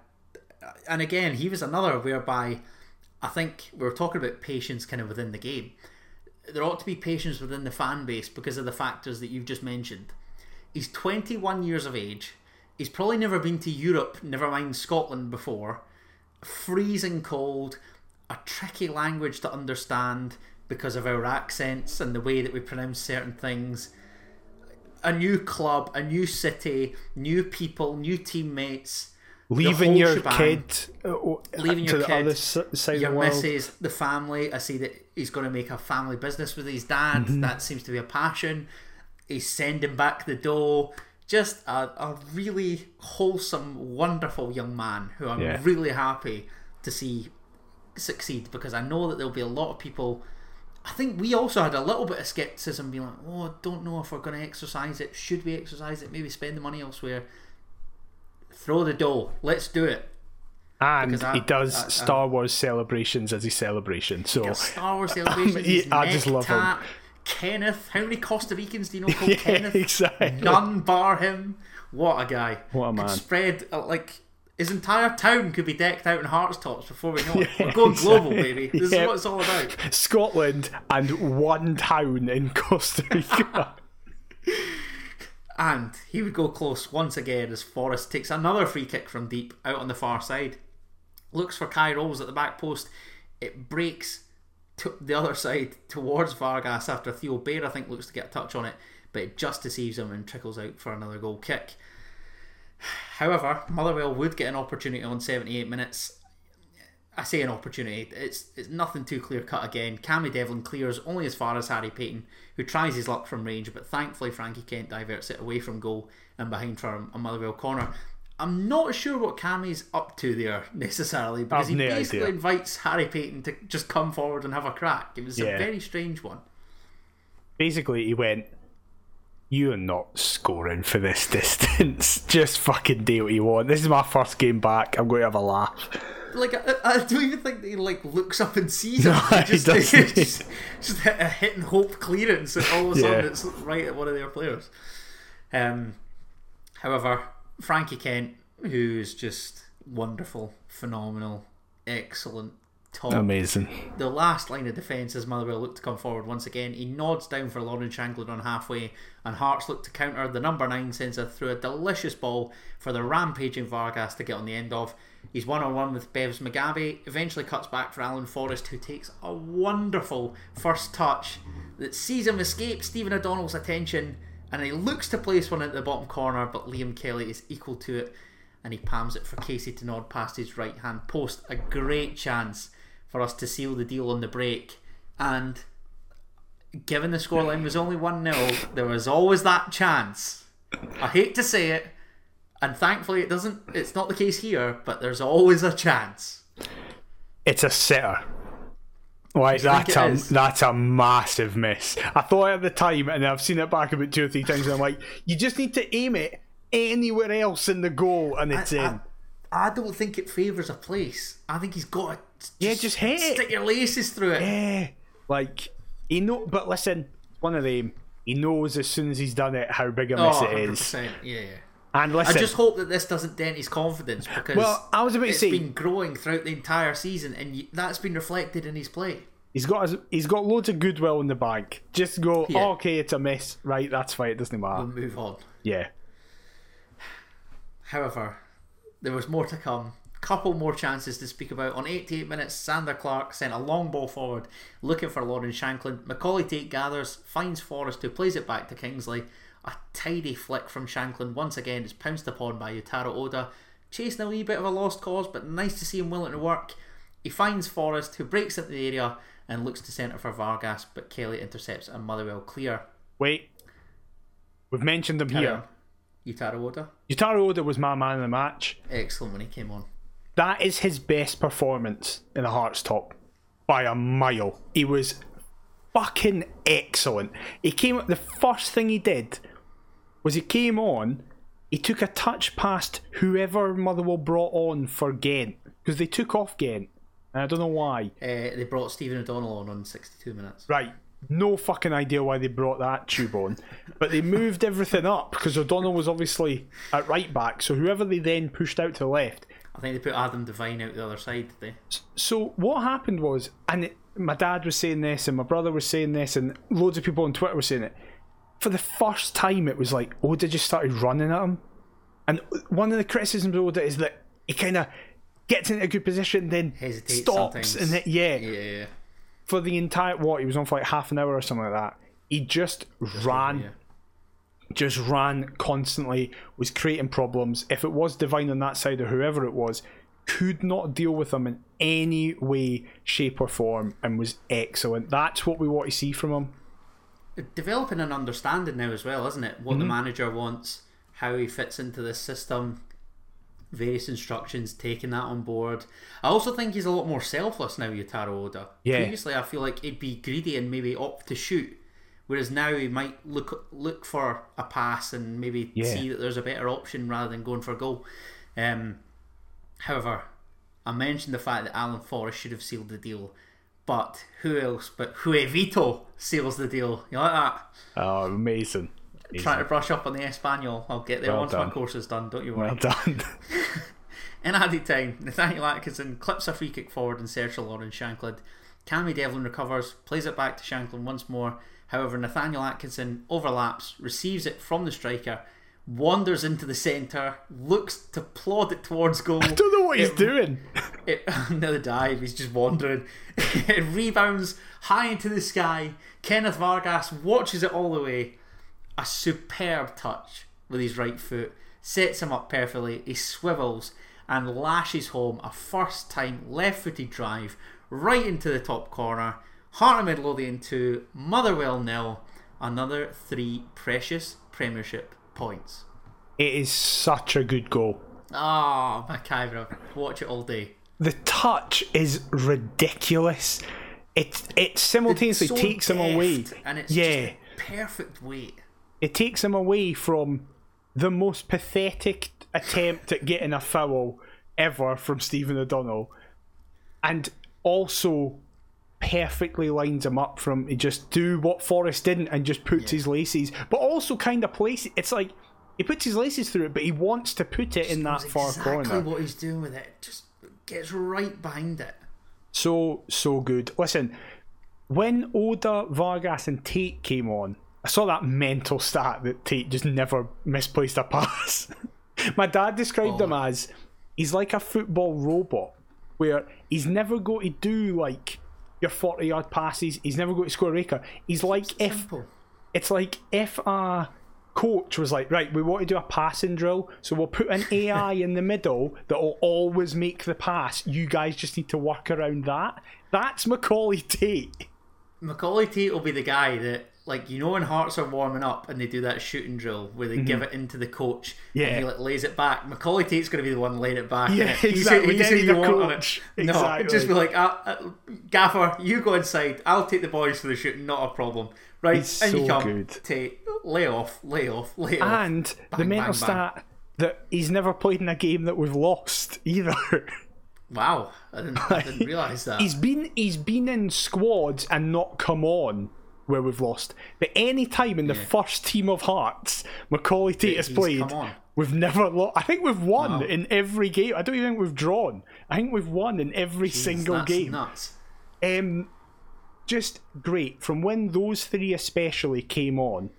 and again, he was another whereby I think we were talking about patience kind of within the game. There ought to be patience within the fan base because of the factors that you've just mentioned. He's 21 years of age. He's probably never been to Europe, never mind Scotland before. Freezing cold, a tricky language to understand because of our accents and the way that we pronounce certain things. A new club, a new city, new people, new teammates
leaving your
shebang.
kid,
leaving
to
your
the
kid,
other side
your
of the world.
missus, the family. I see that he's going to make a family business with his dad.
Mm-hmm.
That seems to be a passion. He's sending back the dough. Just a, a really wholesome, wonderful young man who I'm
Yeah.
really happy to see succeed because I know that there'll be a lot of people. I think we also had a little bit of skepticism, being like, "Oh, I don't know if we're going to exercise it. Should we exercise it? Maybe spend the money elsewhere." Throw the dough. Let's do it.
And
I-
he does
I- I-
Star Wars celebrations as his celebration. So
Star Wars celebration.
Yeah, I just love him.
Kenneth. How many Costa Ricans do you know called
yeah,
Kenneth?
exactly.
None bar him. What a guy.
What a man.
Could spread uh, like his entire town could be decked out in hearts tops before we know it.
Yeah,
We're going global, baby. This
Yeah.
is what it's all about.
Scotland and one town in Costa Rica.
And he would go close once again as Forrest takes another free kick from deep out on the far side. Looks for Kye Rowles at the back post. It breaks to the other side towards Vargas after Theo Bair, I think, looks to get a touch on it, but it just deceives him and trickles out for another goal kick. However, Motherwell would get an opportunity on 78 minutes. I say an opportunity. It's it's nothing too clear cut again. Cammy Devlin clears only as far as Harry Paton, who tries his luck from range, but thankfully Frankie Kent diverts it away from goal and behind for a Motherwell corner. I'm not sure what Cammy's up to there necessarily because
I've
he
no
basically
idea.
invites Harry Paton to just come forward and have a crack. It was
Yeah.
a very strange one.
Basically, he went, You're not scoring for this distance. Just fucking do what you want. This is my first game back. I'm going to have a laugh.
Like I, I don't even think that he like looks up and sees.
No,
he
he
just,
doesn't.
just, just a hit and hope clearance, and all of a sudden
Yeah.
it's right at one of their players. Um, however, Frankie Kent, who's just wonderful, phenomenal, excellent, top.
Amazing.
the last line of defence as Motherwell look to come forward once again. He nods down for Lawrence Shankland on halfway, and Hearts look to counter. The number nine sends her through a delicious ball for the rampaging Vargas to get on the end of. He's one on one with Bevis Mugabi. Eventually cuts back for Alan Forrest, who takes a wonderful first touch that sees him escape Stephen O'Donnell's attention, and he looks to place one into the bottom corner, but Liam Kelly is equal to it, and he palms it for Casey to nod past his right hand post. A great chance for us to seal the deal on the break. And given the scoreline was only 1 0, there was always that chance. I hate to say it, and thankfully it doesn't it's not the case here, but there's always a chance.
It's a sitter. Like that's
it
a
is?
that's a massive miss. I thought at the time, and I've seen it back about two or three times. And I'm like, you just need to aim it anywhere else in the goal, and it's
I,
in.
I don't think it favours a place. I think he's got to
Yeah, just hit it.
stick your laces through it.
Yeah, like he know. But listen, one of them. He knows as soon as he's done it how big a miss
Oh,
it is.
100%. Yeah, yeah.
And
I just hope that this doesn't dent his confidence because
Well, I was about to
it's
say-
been growing throughout the entire season, and that's been reflected in his play.
he's got his, he's got loads of goodwill in the bank. Just go,
Yeah.
okay, it's a miss, right? That's fine. It doesn't matter.
We'll move on.
yeah,
However, there was more to come. Couple more chances to speak about. On 88 minutes, Zander Clark sent a long ball forward, looking for Lawrence Shankland. Macaulay Tait gathers, finds Forrest, who plays it back to Kingsley. A tidy flick from Shankland once again is pounced upon by Yutaro Oda, chasing a wee bit of a lost cause, but nice to see him willing to work. He finds Forrest, who breaks into the area and looks to centre for Vargas, but Kelly intercepts a Motherwell clear.
Wait. We've mentioned him
Carry
here.
on. Yutaro Oda,
Yutaro Oda was my man of the match.
excellent when he came on.
That is his best performance in the Hearts top by a mile. He was fucking excellent. He came up, the first thing he did was he came on, he took a touch past whoever Motherwell brought on for Gent because they took off Gent. And I don't know why.
Uh, they brought Stephen O'Donnell on on 62 minutes.
Right. No fucking idea why they brought that tube on. But they moved everything up because O'Donnell was obviously at right back. So whoever they then pushed out to the left,
I think they put Adam Devine out the other side, did they?
So what happened was, and it, my dad was saying this, and my brother was saying this, and loads of people on Twitter were saying it. For the first time, it was like Oda just started running at him, and one of the criticisms of Oda is that he kind of gets into a good position, then
Hesitates
stops,
sometimes.
and then, yeah,
Yeah,
for the entire what he was on for like half an hour or something like that. He just, ran
Yeah.
just ran constantly, was creating problems. If it was Devine on that side or whoever it was, could not deal with them in any way, shape, or form, and was excellent. That's what we want to see from him.
Developing an understanding now as well, isn't it? What
Mm-hmm.
the manager wants, how he fits into this system, various instructions, taking that on board. I also think he's a lot more selfless now, Yutaro Oda.
Yeah.
Previously, I feel like he'd be greedy and maybe opt to shoot, whereas now he might look look for a pass and maybe
Yeah.
see that there's a better option rather than going for a goal. Um, however, I mentioned the fact that Alan Forrest should have sealed the deal. But who else but Hue Vito seals the deal? You like that?
Oh, amazing.
Trying to brush up on the Espanol. I'll get there
Well
once my course is done, don't you worry.
Well done.
In added time, Nathaniel Atkinson clips a free kick forward in search of Lawrence Shankland. Cammy Devlin recovers, plays it back to Shanklin once more. However, Nathaniel Atkinson overlaps, receives it from the striker, wanders into the centre, looks to plod it towards goal.
I don't know what he's doing.
It, another dive, he's just wandering. it rebounds high into the sky. Kenneth Vargas watches it all the way. A superb touch with his right foot. Sets him up perfectly. He swivels and lashes home a first time left footed drive right into the top corner. Heart of Midlothian 2, Motherwell nil. Another three precious Premiership points.
It is such a good goal.
Ah, Macabre. Watch it all day.
The touch is ridiculous. It it simultaneously
So
takes him away.
and it's
yeah.
just perfect weight.
it takes him away from the most pathetic attempt at getting a foul ever from Stephen O'Donnell, and also perfectly lines him up from he just do what Forrest didn't and just puts his laces, but also kind of places. It's like he puts his laces through it, but he wants to put it in that far
exactly
corner.
what he's doing with it. Just gets right behind it.
So so good. Listen, when Oda, Vargas, and Tait came on, I saw that mental stat that Tait just never misplaced a pass. My dad described him oh. as he's like a football robot, where he's never going to do like your forty yard passes. He's never going to score a raker. He's like if
Simple.
it's like if a coach was like, right, we want to do a passing drill, so we'll put an AI in the middle that will always make the pass. You guys just need to work around that. That's Macaulay Tait.
Macaulay Tait will be the guy that, like, you know, when Hearts are warming up and they do that shooting drill where they give it into the coach
Mm-hmm. Yeah.
and he like, lays it back. Macaulay Tait's going to be the one laying it back.
Yeah?
He's,
exactly.
He's
need
you want on
coach.
it. No,
Exactly.
just be like, uh, uh, Gaffer, you go inside. I'll take the boys for the shooting. Not a problem. Right,
He's
and you
so
come.
good.
Tait, lay off, lay off, lay off.
And the
Bang,
mental
bang, bang.
stat that he's never played in a game that we've lost either.
Wow, I didn't, I didn't realise that.
he's been he's been in squads and not come on where we've lost. But any time in the first team of Hearts, Macaulay Tait has played, we've never lost. I think we've won in every game. I don't even think we've drawn. I think we've won in every single
That's
game.
nuts.
Um, just great. From when those three especially came on,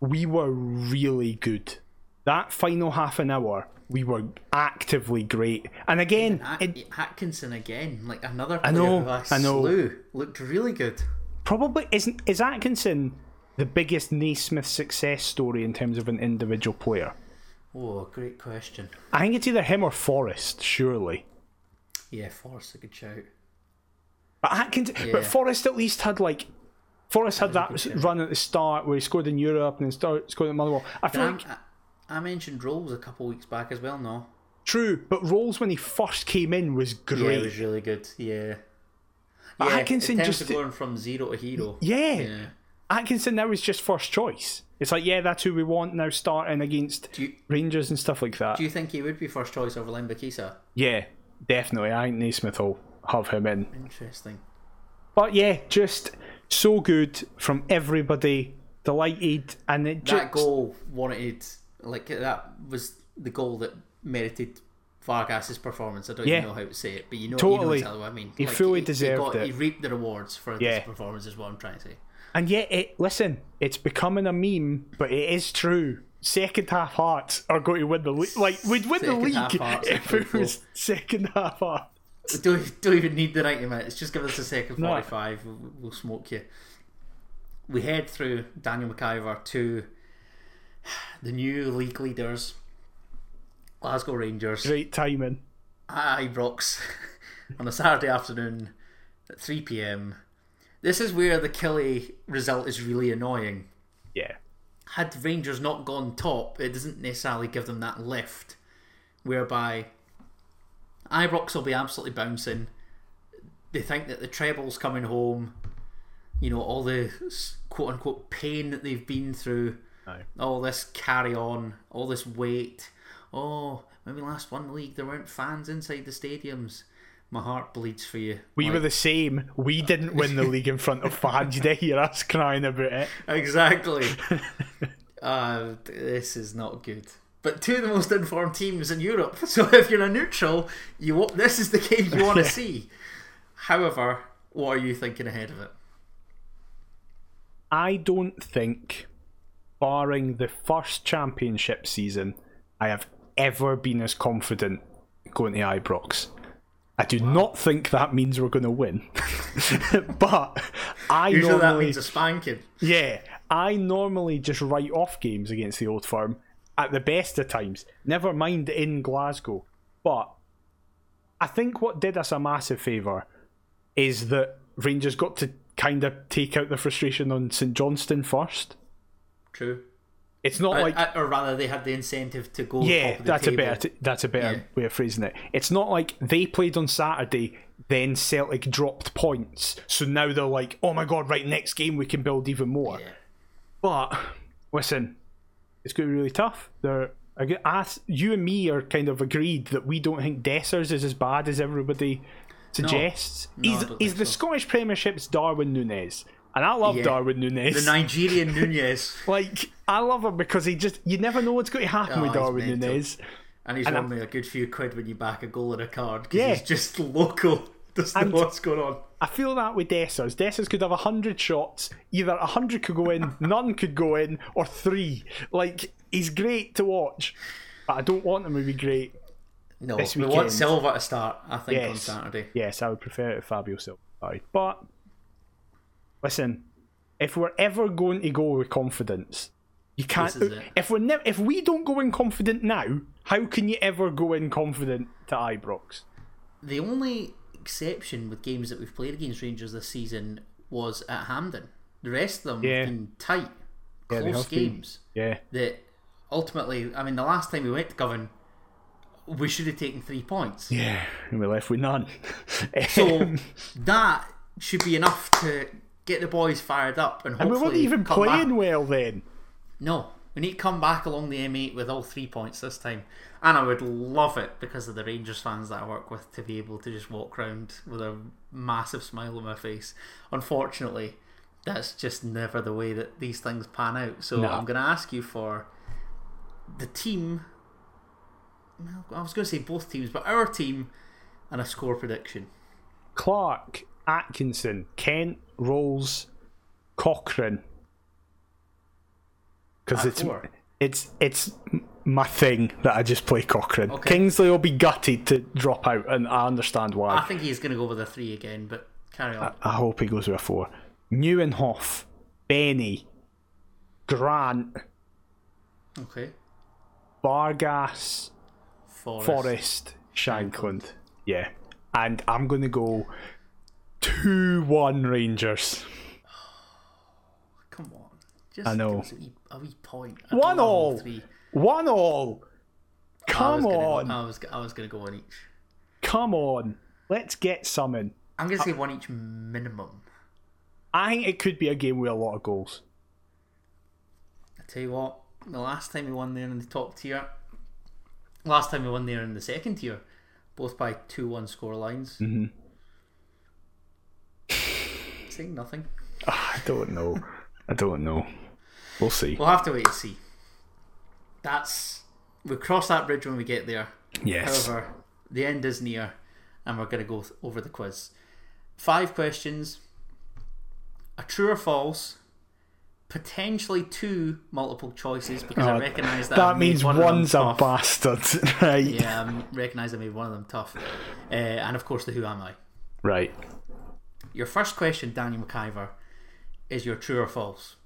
we were really good. That final half an hour, we were actively great. And again,
At-
it
Atkinson again, like another player
know,
who I,
I know.
slew, looked really good.
Probably isn't is Atkinson the biggest Naismith success story in terms of an individual player?
Oh, great question.
I think it's either him or Forrest, surely.
Yeah, Forrest a good shout.
But Atkins,
Yeah.
but Forrest at least had like. Forrest had
That
that
was a good
run at the start where he scored in Europe and then start, scored in Motherwell. I feel
I,
like
I, I mentioned Rowles a couple weeks back as well. No,
true, but Rowles when he first came in was
yeah,
great.
it was really good. Yeah,
But
yeah,
Atkinson just-
going from zero to hero.
yeah.
yeah.
Atkinson now is just first choice. It's like, yeah, that's who we want now starting against
you
Rangers and stuff like that.
do you think he would be first choice over Lembikisa?
yeah, definitely. I think Naismith will have him in.
Interesting.
But yeah, just so good from everybody. Delighted, and it just
That goal wanted like that was the goal that merited Vargas's performance. I don't
Yeah.
even know how to say it, but you know,
Totally.
you know what I mean.
He fully
he,
deserved
he
it.
He reaped the rewards for
Yeah.
this performance. Is what I'm trying to say.
And yet, it listen, it's becoming a meme, but it is true. Second half Hearts are going to win the league. Like we'd win the
Second half
league if it was second half Hearts.
We don't, don't even need the 90 minutes. Just give us a second
No.
45. We'll, we'll smoke you. We head through Daniel McIver to the new league leaders, Glasgow Rangers,
Great timing.
at Ibrox on a Saturday afternoon at 3 pm. This is where the Killie result is really annoying.
Yeah,
Had Rangers not gone top, it doesn't necessarily give them that lift, whereby Ibrox will be absolutely bouncing. They think that the treble's coming home. You know all the quote unquote pain that they've been through,
Aye.
all this carry on, all this weight. Oh, when we last won the league, there weren't fans inside the stadiums. My heart bleeds for you.
we
Like,
were the same. We didn't win the league in front of fans. You did hear us crying about it.
Exactly. uh, this is not good. But two of the most informed teams in Europe. So if you're a neutral, you this is the game you want to see. However, what are you thinking ahead of it?
I don't think, barring the first championship season, I have ever been as confident going to Ibrox. I do not think that means we're going to win, but I
Usually that means a spanking.
yeah, I normally just write off games against the old firm at the best of times. Never mind in Glasgow, but I think what did us a massive favour is that Rangers got to kind of take out the frustration on St Johnstone first.
True.
It's not like
Uh, or rather, they had the incentive to go.
yeah,
top of the
that's a
table.
better that's a better
Yeah.
way of phrasing it. It's not like they played on Saturday, then Celtic dropped points, so now they're like, oh my god, right, next game we can build even more.
Yeah.
But listen, it's going to be really tough. They're I you and me are kind of agreed that we don't think Dessers is as bad as everybody suggests.
No, I
he's
don't
he's
think
the. Scottish Premiership's Darwin Nunez, and I love
Yeah.
Darwin Nunez.
The Nigerian Nunez,
like I love him because he just you never know what's going to happen
Oh,
with Darwin. Nunez.
and he's
And
won
I'm-
a good few quid when you back a goal and a card. 'cause
Yeah.
he's just local. Doesn't know what's going on.
I feel that with Dessers. Dessers could have a hundred shots. Either a hundred could go in, none could go in, or three. Like he's great to watch, but I don't want him to be great.
No,
This
we want Silva to start. I think on Saturday.
Yes, I would prefer it if Fabio Silva started. But listen, if we're ever going to go with confidence, you can't.
This is it.
If we're never, if we don't go in confident now, how can you ever go in confident to Ibrox?
The only exception with games that we've played against Rangers this season was at Hampden. The rest of them
Yeah.
have been tight,
Yeah,
close
have been.
games.
Yeah,
That ultimately, I mean, the last time we went to Govan, we should have taken three points.
yeah, and we're left with none.
So that should be enough to get the boys fired up and
and we weren't even
come back-
playing well then.
No, we need to come back along the M8 with all three points this time. And I would love it because of the Rangers fans that I work with to be able to just walk around with a massive smile on my face. Unfortunately, that's just never the way that these things pan out. So
No.
I'm going to ask you for the team. I was going to say both teams, but our team and a score prediction.
Clark, Atkinson, Kent, Rowles, Cochrane. Because it's
four.
it's it's my thing that I just play Cochrane.
Okay.
Kingsley will be gutted to drop out, and I understand why.
I think he's going to go with a three again, but carry on.
I hope he goes with a four. Nieuwenhof, Beni, Grant,
Okay.
Vargas,
Forrest.
Forrest, Shankland. Yeah. And I'm going to go 2 1 Rangers.
Come on. Just
I know.
a wee, a wee point. I
One all.
Three.
1 all.
I
Come
gonna
on.
I was I was gonna go on each.
Come on. Let's get some in.
I'm gonna say one each minimum.
I think it could be a game with a lot of goals.
I tell you what, the last time we won there in the top tier, last time we won there in the second tier, both by two one score lines. Mm-hmm. Nothing.
I don't know. I don't know. We'll see.
We'll have to wait and see. That's we'll cross that bridge when we get there.
Yes.
However, the end is near, and we're going to go th- over the quiz. Five questions, a true or false, potentially two multiple choices because I
Oh,
recognise that.
That
I've
means
one
one's a
tough.
bastard. right.
Yeah, I recognise I made one of them tough, uh, and of course the Who Am I.
Right.
Your first question, Daniel McIver, is your true or false.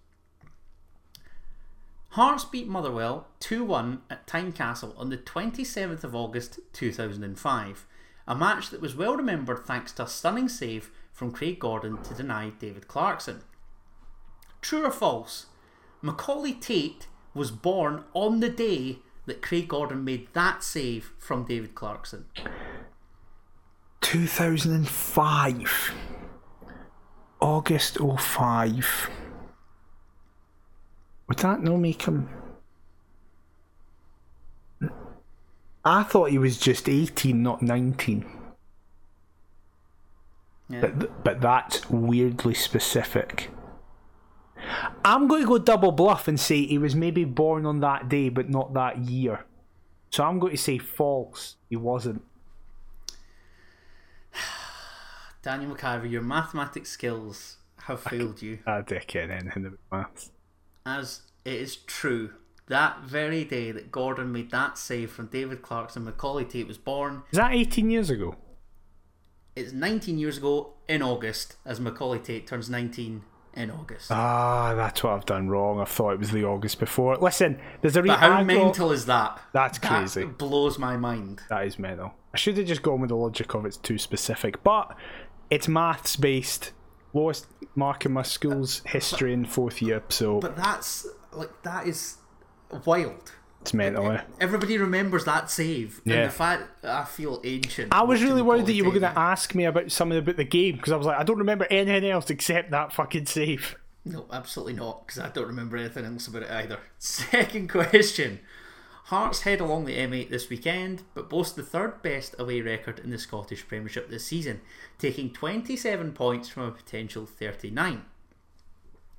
Hearts beat Motherwell 2 1 at Tynecastle on the 27th of August 2005, a match that was well remembered thanks to a stunning save from Craig Gordon to deny David Clarkson. True or false? Macaulay Tait was born on the day that Craig Gordon made that save from David Clarkson.
2005. August 05. Would that not make him. I thought he was just 18, not 19.
Yeah.
But, but that's weirdly specific. I'm going to go double bluff and say he was maybe born on that day, but not that year. So I'm going to say false. He wasn't.
Daniel McIver, your mathematics skills have failed you,
I didn't get anything about maths.
as it is true. That very day that Gordon made that save from David Clarkson, Macaulay Tait was born.
Is that 18 years ago?
It's 19 years ago in August, as Macaulay Tait turns 19 in August.
Ah, that's what I've done wrong. I thought it was the August before. Listen, there's a
but how
reason.
mental is that?
That's
That
crazy.
blows my mind.
That is mental. I should have just gone with the logic of it's too specific, but it's maths based. Lowest mark in my school's history in fourth year, so
But that's like that is wild.
it's mental.
Everybody remembers that save, and
Yeah.
the fact I feel ancient.
I was really worried that you were going to ask me about something about the game because I was like, I don't remember anything else except that fucking save.
No, absolutely not, because I don't remember anything else about it either. Second question. Hearts head along the M8 this weekend, but boast the third best away record in the Scottish Premiership this season, taking 27 points from a potential 39.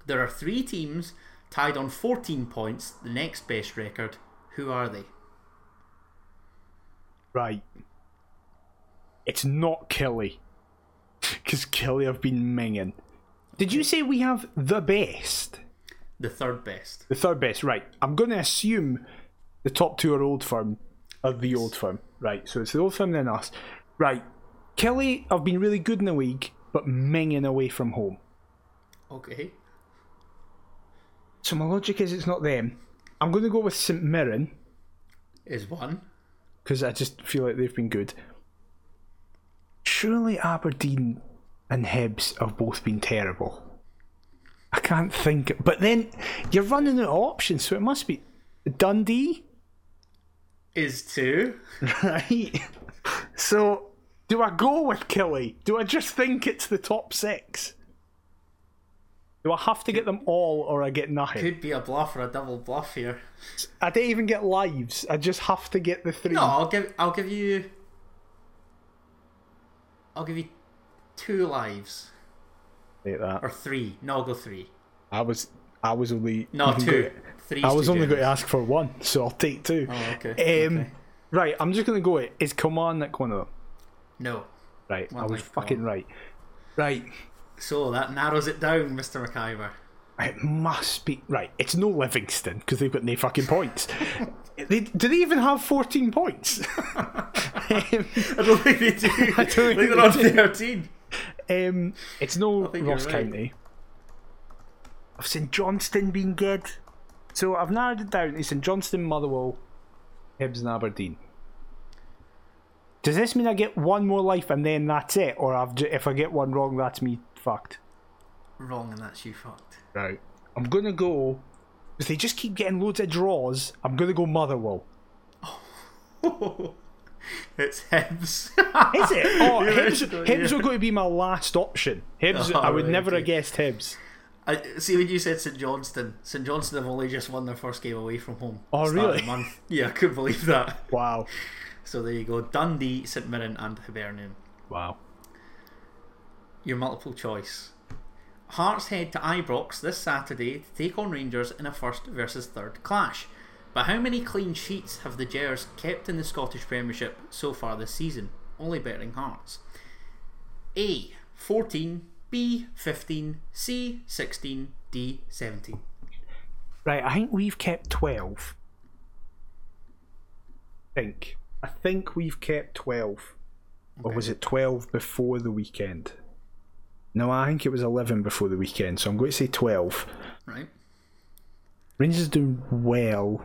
There are three teams tied on 14 points, the next best record. Who are they?
Right. It's not Killie. Because Killie have been minging. Did you say we have the best?
The third best.
The third best, right. I'm going to assume the top two are Old Firm, are the Old Firm. Right, so it's the Old Firm then us. Right. Killie have been really good in the league, but minging away from home.
Okay.
So my logic is it's not them. I'm going to go with St Mirren,
Is one.
because I just feel like they've been good. Surely Aberdeen and Hibs have both been terrible. I can't think. But then you're running out of options, so it must be Dundee,
Is two.
right? So do I go with Killie? Do I just think it's the top six? Do I have to get them all, or I get nothing?
Could be a bluff or a double bluff here.
I don't even get lives. I just have to get the three.
No, I'll give I'll give you I'll give you two lives.
Like that.
Or three. No, I'll go three.
I was I was only
No, two. Three.
I was only going to ask for one, so I'll take two.
Oh, okay.
Um,
okay.
Right, I'm just going to go it. Is Coman Nick one of them?
No.
Right,
One
I was fucking right. Right,
So that narrows it down, Mr. McIver.
it must be right. It's no Livingston because they've got no fucking points. they, do they even have 14 points? um,
I don't think they do. I
don't
think they're on. 13.
um, it's no Ross
right.
County. I've seen Johnstone being good. So I've narrowed it down to St Johnstone, Motherwell, Hibs, and Aberdeen. Does this mean I get one more life and then that's it, or I've j- if I get one wrong, that's me fucked?
Wrong, and that's you fucked.
Right. I'm gonna go. If they just keep getting loads of draws, I'm gonna go Motherwell.
it's Hibs.
Is it? Oh, Hibs, Hibs
yeah.
were going to be my last option. Hibs,
Oh,
I would never have guessed Hibs.
I see when you said St Johnstone. St Johnstone have only just won their first game away from home.
Oh, really?
month. Yeah, I couldn't believe that.
Wow.
So there you go. Dundee, St Mirren, and Hibernian.
Wow.
Your multiple choice. Hearts head to Ibrox this Saturday to take on Rangers in a first versus third clash. But how many clean sheets have the Gers kept in the Scottish Premiership so far this season? Only betting Hearts. A. 14. B. 15. C. 16. D. 17.
Right, I think we've kept 12. I think. I think we've kept 12. Or was it 12 before the weekend? No, I think it was 11 before the weekend, so I'm going to say 12.
Right?
Rangers doing well.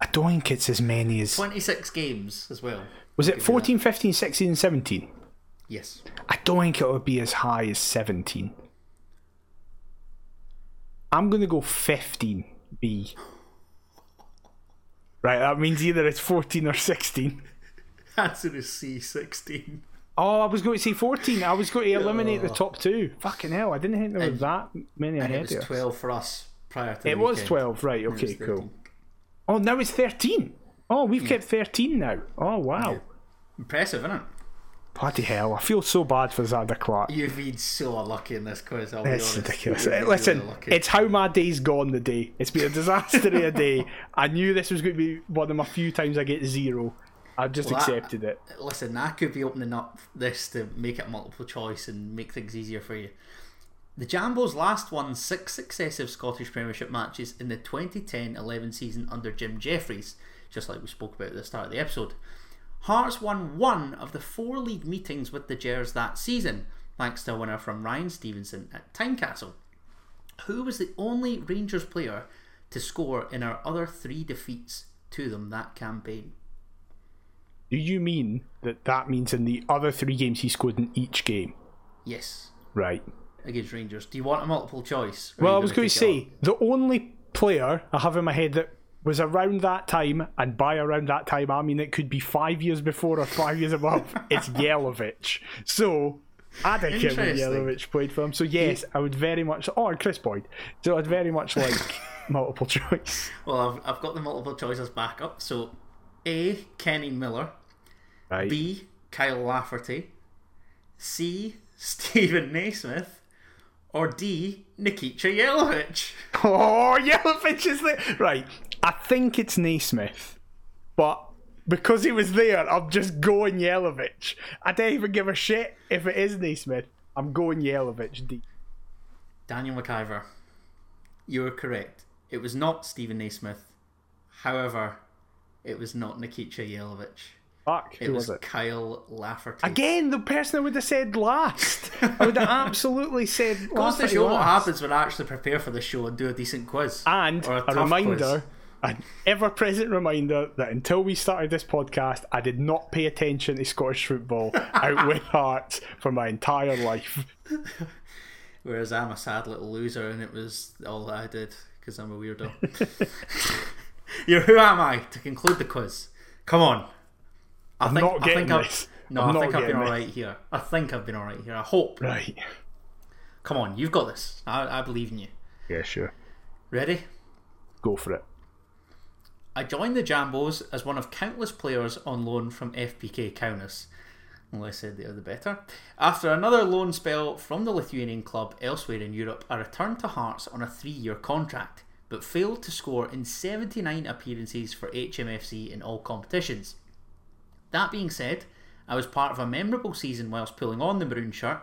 I don't think it's as many as.
26 games as well.
Was it 14, 15, 16, and 17?
Yes.
I don't think it'll be as high as 17. I'm going to go 15 B. Right, that means either it's 14 or 16.
Answer is C. 16.
Oh, I was going to say 14. I was going to eliminate the top two. Fucking hell, I didn't think there were that many
And it
ahead
was
of us.
12 for us prior to the
It was
weekend.
12, right, okay, cool. Oh, now it's 13. Oh, we've kept 13 now. Oh, wow.
Impressive, isn't it?
Bloody hell, I feel so bad for Zander Clark.
You've been so unlucky in this quiz. I'll
It's ridiculous. Listen,
really
it's how my day's gone the day. It's been a disaster of a day. I knew this was going to be one of my few times I get zero. I've just
Well, that-
accepted it.
Listen, I could be opening up this to make it multiple choice and make things easier for you. The Jambos last won six successive Scottish Premiership matches in the 2010-11 season under Jim Jefferies, just like we spoke about at the start of the episode. Hearts won one of the four league meetings with the Gers that season, thanks to a winner from Ryan Stevenson at Tynecastle. Who was the only Rangers player to score in our other three defeats to them that campaign?
Do you mean that that means in the other three games he scored in each game?
Yes,
Right.
against Rangers. Do you want a multiple choice?
Well, I was going to say the only player I have in my head that was around that time, and by around that time I mean it could be five years before or five years above. it's Jelavic. So I think it when. Jelavic played for him. So yes, I would very much. Oh, and Kris Boyd. So I'd very much like multiple choice.
Well, I've, I've got the multiple choices back up. So, A. Kenny Miller.
Right.
B. Kyle Lafferty. C. Steven Naismith. Or D. Nikica Jelavic.
Oh, Jelavic is there. Right. I think it's Naismith, but because he was there, I'm just going Jelavic. I don't even give a shit if it is Naismith. I'm going Jelavic deep.
Daniel McIver. You are correct. It was not Steven Naismith. However, it was not Nikica Jelavic.
Fuck,
It was,
was it?
Kyle Lafferty.
Again, the person I would have said last. I would have absolutely said
Goes
last.
to show what happens when I actually prepare for the show and do a decent quiz.
And
a
a, reminder, an ever-present reminder that until we started this podcast, I did not pay attention to Scottish football out with Hearts for my entire life.
Whereas I'm a sad little loser, and it was all that I did because I'm a weirdo. You're who am I to conclude the quiz? Come on. I
I'm not getting
I've,
this.
No,
I'm
I think I've been alright here. I think I've been alright here. I hope.
Right.
Come on, you've got this. I, I believe in you.
Yeah, sure.
Ready?
Go for it.
I joined the Jambos as one of countless players on loan from FBK Kaunas. The less said the other better. After another loan spell from the Lithuanian club elsewhere in Europe, I returned to Hearts on a three year contract, but failed to score in 79 appearances for HMFC in all competitions. That being said, I was part of a memorable season whilst pulling on the maroon shirt,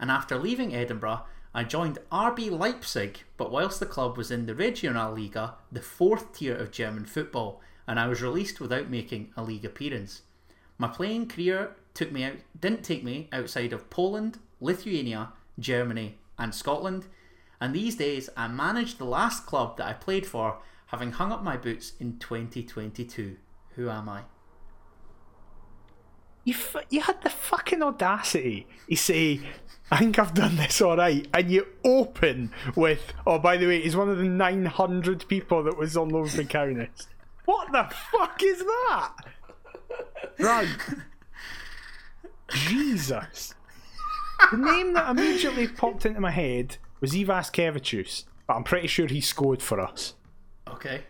and after leaving Edinburgh, I joined RB Leipzig, but whilst the club was in the Regionalliga, the fourth tier of German football, and I was released without making a league appearance. My playing career took me out, didn't take me outside of Poland, Lithuania, Germany, and Scotland, and these days I manage the last club that I played for, having hung up my boots in 2022. Who am I?
You, f- you had the fucking audacity to say, I think I've done this alright, and you open with, oh, by the way, he's one of the 900 people that was on Loads and. What the fuck is that? Right. Jesus. The name that immediately popped into my head was Ivas Kevicius, but I'm pretty sure he scored for us.
Okay.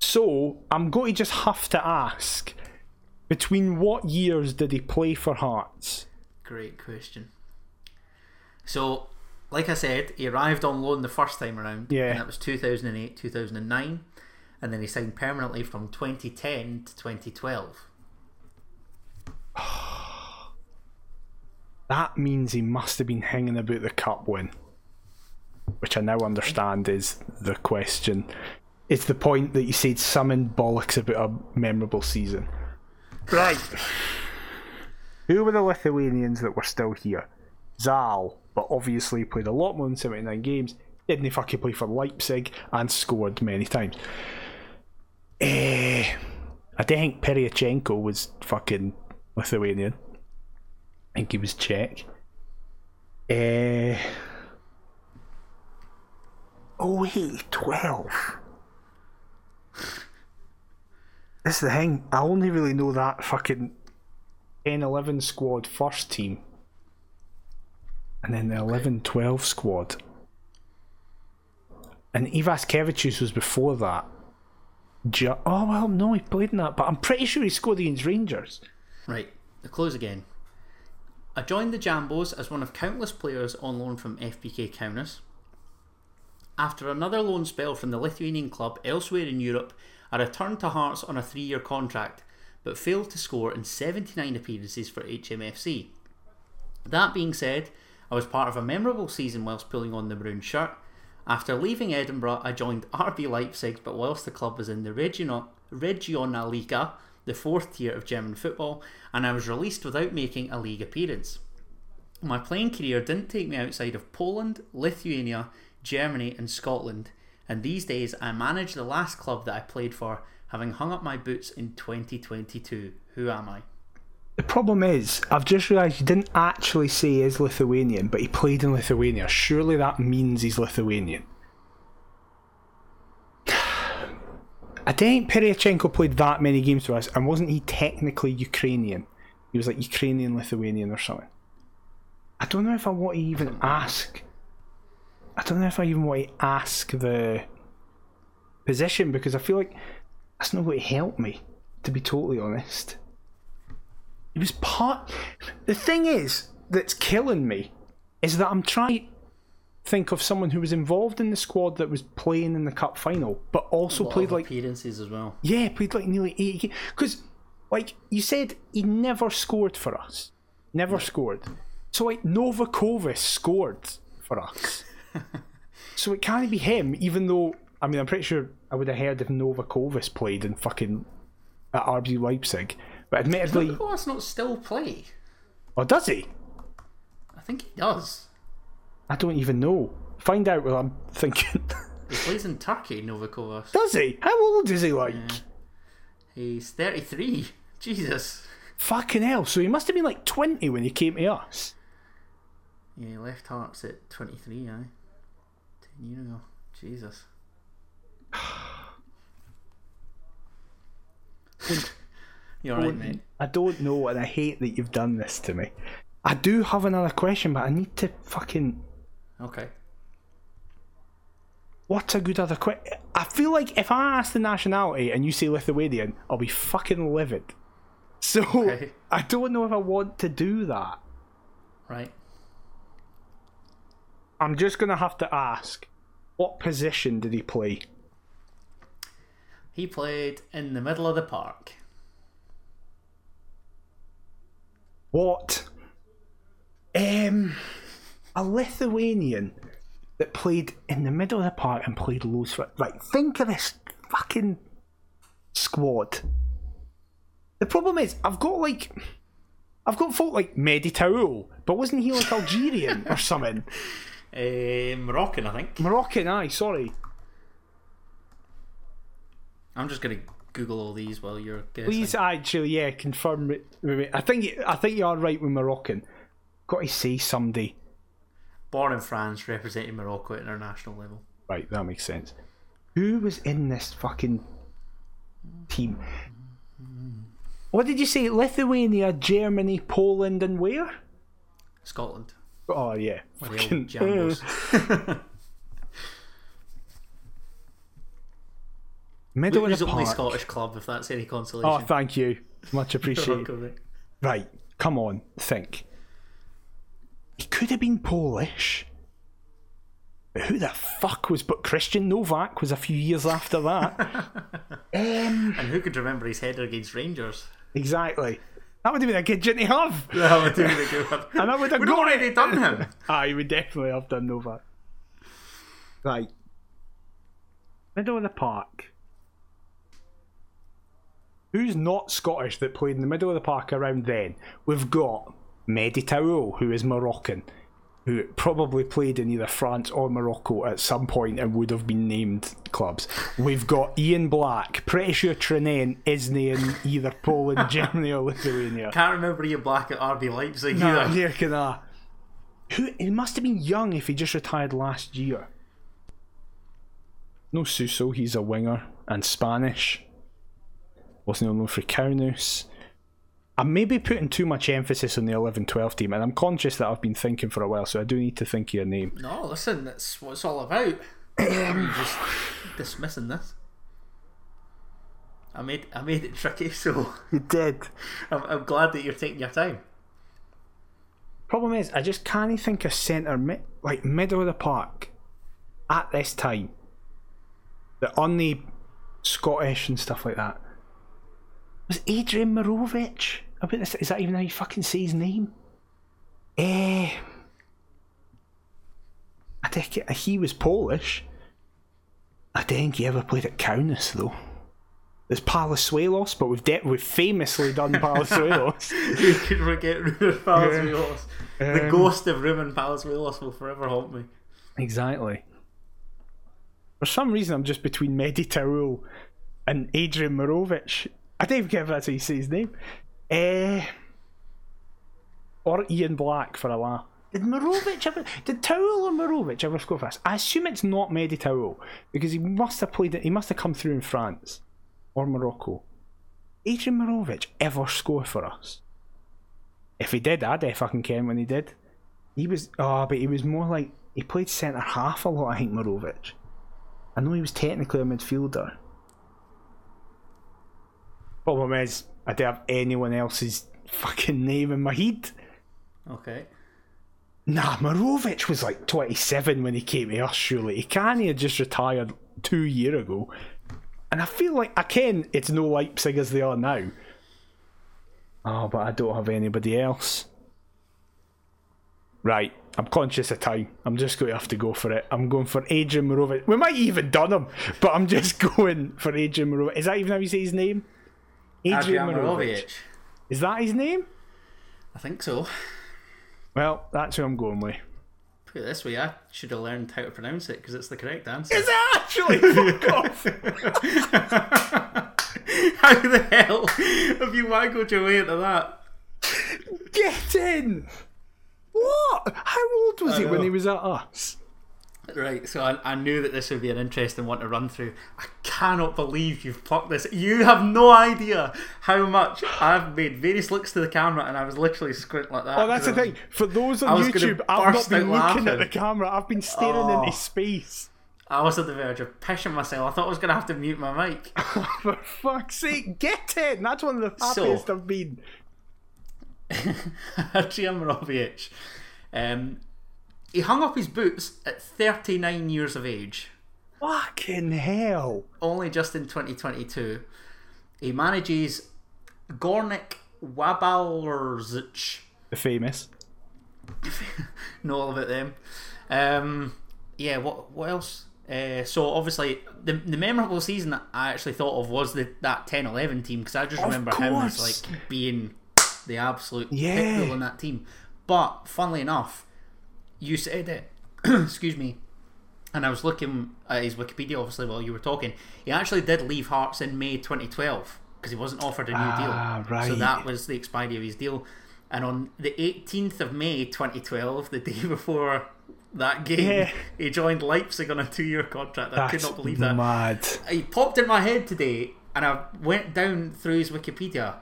So I'm going to just have to ask between what years did he play for Hearts?
Great question. So, like I said, he arrived on loan the first time around.
Yeah.
And that was 2008, 2009. And then he signed permanently from 2010 to 2012.
That means he must have been hanging about the cup win, which I now understand is the question. It's the point that you said summon bollocks about a memorable season. Right. Who were the Lithuanians that were still here? Zal, but obviously played a lot more than 79 games. Didn't he fucking play for Leipzig and scored many times? Eh, I think Peryachenko was fucking Lithuanian. I think he was Czech. Eh. Oh wait, twelve. This is the thing. I only really know that fucking 10 11 squad first team. And then the 11 12 squad. And Ivas Kevicius was before that. Ju- oh, well, no, he played in that, but I'm pretty sure he scored against Rangers.
Right, the close again. I joined the Jambos as one of countless players on loan from FBK Kaunas. After another loan spell from the Lithuanian club elsewhere in Europe, I returned to Hearts on a three year contract, but failed to score in 79 appearances for HMFC. That being said, I was part of a memorable season whilst pulling on the maroon shirt. After leaving Edinburgh, I joined RB Leipzig, but whilst the club was in the Regional, Regionalliga, the fourth tier of German football, and I was released without making a league appearance. My playing career didn't take me outside of Poland, Lithuania, Germany, and Scotland, and these days I manage the last club that I played for, having hung up my boots in 2022. Who am I?
The problem is, I've just realised you didn't actually say he's Lithuanian, but he played in Lithuania. Surely that means he's Lithuanian. I don't think Peryachenko played that many games for us, and wasn't he technically Ukrainian? He was like Ukrainian Lithuanian or something. I don't know if I want to even ask. I don't know if I even want to ask the position because I feel like that's not going to help me, to be totally honest. It was part. The thing is that's killing me is that I'm trying to think of someone who was involved in the squad that was playing in the cup final, but also played like
appearances as well.
yeah, played like nearly eighty. Because like you said, he never scored for us, never scored. So like Novakovic scored for us. so it can't be him, even though I mean I'm pretty sure I would have heard if Novakovic played in fucking at RB Leipzig. But admittedly,
that's not still play.
oh, does he?
I think he does.
I don't even know. Find out what I'm thinking.
He plays in Turkey, Novakovic.
Does he? How old is he like?
He's 33. Jesus.
Fucking hell. So he must have been like 20 when he came to us.
Yeah, he left Hearts at 23, aye. 10 know. Jesus. You're right, mate.
I don't know, and I hate that you've done this to me. I do have another question, but I need to fucking.
Okay.
What's a good other question? I feel like if I ask the nationality and you say Lithuanian, I'll be fucking livid. So
Okay.
I don't know if I want to do that.
Right.
I'm just gonna have to ask, what position did he play?
He played in the middle of the park.
What? Um, a Lithuanian that played in the middle of the park and played loads for. Right, think of this fucking squad. The problem is, I've got like. I've got folk like Mehdi Taouil, but wasn't he like Algerian or something?
Uh, Moroccan, I think.
Moroccan, aye, sorry.
I'm just gonna Google all these while you're guessing.
Please actually, yeah, confirm it. I think you- I think you are right with Moroccan. Got to say somebody.
Born in France, representing Morocco at international level.
Right, that makes sense. Who was in this fucking team? What did you say? Lithuania, Germany, Poland, and where?
Scotland.
Oh yeah, fucking. Middle the
the only
park.
Scottish club, if that's any consolation.
Oh, thank you. Much appreciated. Right, come on, think. He could have been Polish. But who the fuck was. But Christian Novak was a few years after that. um,
And who could remember his header against Rangers?
exactly. That would have been a good gin to have.
That would have been a good. one.
And I would have
We'd already
it.
done him.
Ah, Aye, we definitely have done Novak. Right. Middle of the park. Who's not Scottish that played in the middle of the park around then? We've got Mehdi Taouil, who is Moroccan, who probably played in either France or Morocco at some point and would have been named clubs. We've got Ian Black, pretty sure Trenen isn't in either Poland, Germany, or Lithuania.
Can't remember Ian Black at RB Leipzig
Nah,
either.
neither can I. Who, he must have been young if he just retired last year. No Suso, he's a winger and Spanish. Wasn't on loan for Kaunas. I'm maybe putting too much emphasis on the 11 12 team, and I'm conscious that I've been thinking for a while, so I do need to think of your name.
No, listen, that's what it's all about. I'm just dismissing this. I made I made it tricky, so
You did.
I'm, I'm glad that you're taking your time.
Problem is, I just can't think of centre, mi- like middle of the park, at this time. The only Scottish and stuff like that. Was Adrian Mirovic? About this, is that even how you fucking see his name? Eh. I think he was Polish. I don't think he ever played at Kaunas though. There's Palazuelos, but we've de- we've famously done Palazuelos.
You can forget Ruben Palazuelos. The
Um,
ghost of Ruben Palazuelos will forever haunt me.
Exactly. For some reason, I'm just between Mehdi Taouil and Adrian Mirovic. I don't even care if that's how you say his name. Eh, or Ian Black for a laugh. Did Mirovic ever? Did Taouil or Mirovic ever score for us? I assume it's not Mehdi Taouil because he must have played. He must have come through in France or Morocco. Adrian Mirovic ever score for us? If he did, I'd fucking care when he did. He was oh, but he was more like he played centre half a lot. I think Mirovic. I know he was technically a midfielder. Problem is, I don't have anyone else's fucking name in my head.
Okay.
Nah, Mirovic was like 27 when he came to us, surely. He can't have just retired two year ago. And I feel like, I can, it's no Leipzig as they are now. Oh, but I don't have anybody else. Right, I'm conscious of time. I'm just going to have to go for it. I'm going for Adrian Morovic. We might even done him, but I'm just going for Adrian Morovic. Is that even how you say his name?
Adrian Mirovic.
Is that his name?
I think so.
Well, that's who I'm going with.
Put it this way, I should have learned how to pronounce it because it's the correct answer.
Is it actually? Fuck off.
how the hell have you waggled your way into that?
Get in! What? How old was
I
he when he was at us?
Right, so I, I knew that this would be an interesting one to run through. I cannot believe you've plucked this. You have no idea how much I've made various looks to the camera and I was literally squinting like that.
Oh, that's the
was-
thing. For those on YouTube, I've not been looking at the camera. I've been staring
Oh.
into space.
I was at the verge of pissing myself. I thought I was going to have to mute my mic.
For fuck's sake, get it! That's one of the
So-
happiest I've been.
Adrian. Um, he hung up his boots at 39 years of age.
Fucking hell.
only just in 2022. He manages Gornik Walbrzych.
The famous.
Know all about them. Um, yeah, what what else? Uh, so obviously the the memorable season that I actually thought of was the that 10-11 team because I just
Of
remember him as like being the absolute
Yeah.
pitbull in that team. But funnily enough, you said it. excuse me, and I was looking at his Wikipedia obviously while you were talking. He actually did leave Hearts in May 2012 because he wasn't offered a new
Ah,
deal. So that was the expiry of his deal. And on the 18th of May 2012, the day before that game,
Yeah.
he joined Leipzig on a two-year contract. I could not believe that.
mad.
He popped in my head today, and I went down through his Wikipedia,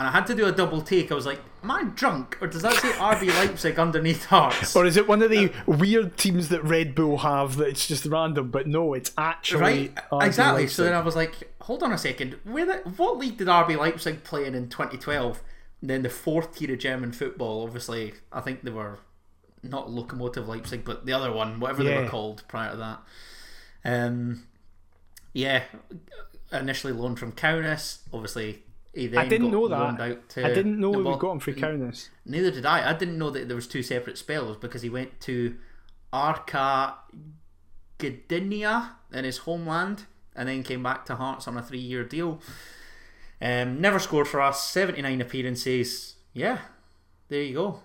and I had to do a double take. I was like, "Am I drunk, or does that say RB Leipzig underneath Hearts?"
Or is it one of the weird teams that Red Bull have that it's just random? But no, it's actually
Right,
RB
exactly. So then I was like, "Hold on a second. Where the, what league did RB Leipzig play in in 2012?" And then the fourth tier of German football. Obviously, I think they were not Lokomotive Leipzig, but the other one, whatever they were called prior to that. Um, yeah, initially loaned from Kaunas. Obviously, he then
I didn't know that.
loaned out to.
I didn't know we
well,
got him free Kaunas.
Neither did I. I didn't know that there was two separate spells because he went to Arka Gdynia in his homeland and then came back to Hearts on a three-year deal. Um, never scored for us. Seventy-nine appearances. Yeah, there you go.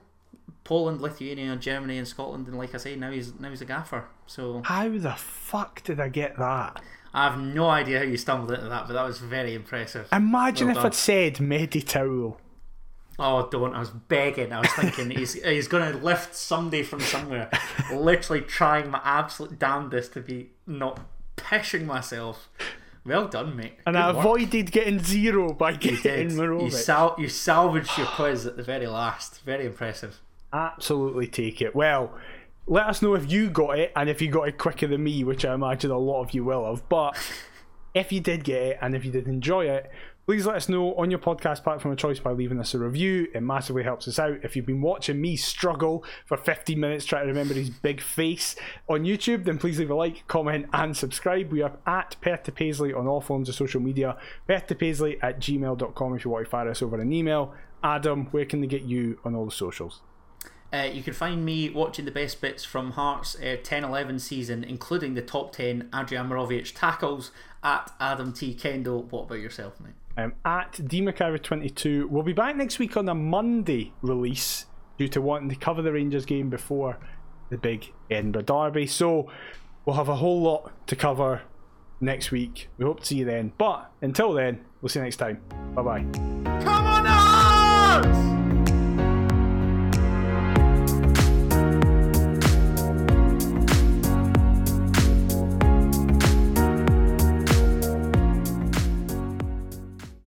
Poland, Lithuania, Germany, and Scotland, and like I say, now he's now he's a gaffer. So
How the fuck did I get that?
I have no idea how you stumbled into that, but that was very impressive.
Imagine
Well
if
done.
I'd said Mehdi Taouil.
Oh, don't! I was begging. I was thinking he's he's going to lift somebody from somewhere. Literally trying my absolute damnedest to be not pissing myself. Well done, mate.
And
Good
I
work.
avoided getting zero by getting.
You, sal- you salvaged your quiz at the very last. Very impressive.
Absolutely take it. Well, let us know if you got it and if you got it quicker than me, which I imagine a lot of you will have. But if you did get it and if you did enjoy it, please let us know on your podcast platform of choice by leaving us a review. It massively helps us out. If you've been watching me struggle for 15 minutes trying to remember his big face on YouTube, then please leave a like, comment, and subscribe. We are at Perth to Paisley on all forms of social media. Perth to Paisley at gmail.com if you want to fire us over an email. Adam, where can they get you on all the socials?
Uh, you can find me watching the best bits from Hearts uh, 10-11 season, including the top 10 Adrian Morovic tackles at Adam T. Kendo. What about yourself, mate?
um, at dmacarver22. We'll be back next week on a Monday release due to wanting to cover the Rangers game before the big Edinburgh Derby. So we'll have a whole lot to cover next week. We hope to see you then. But until then, we'll see you next time. Bye bye.
Come on, Hearts!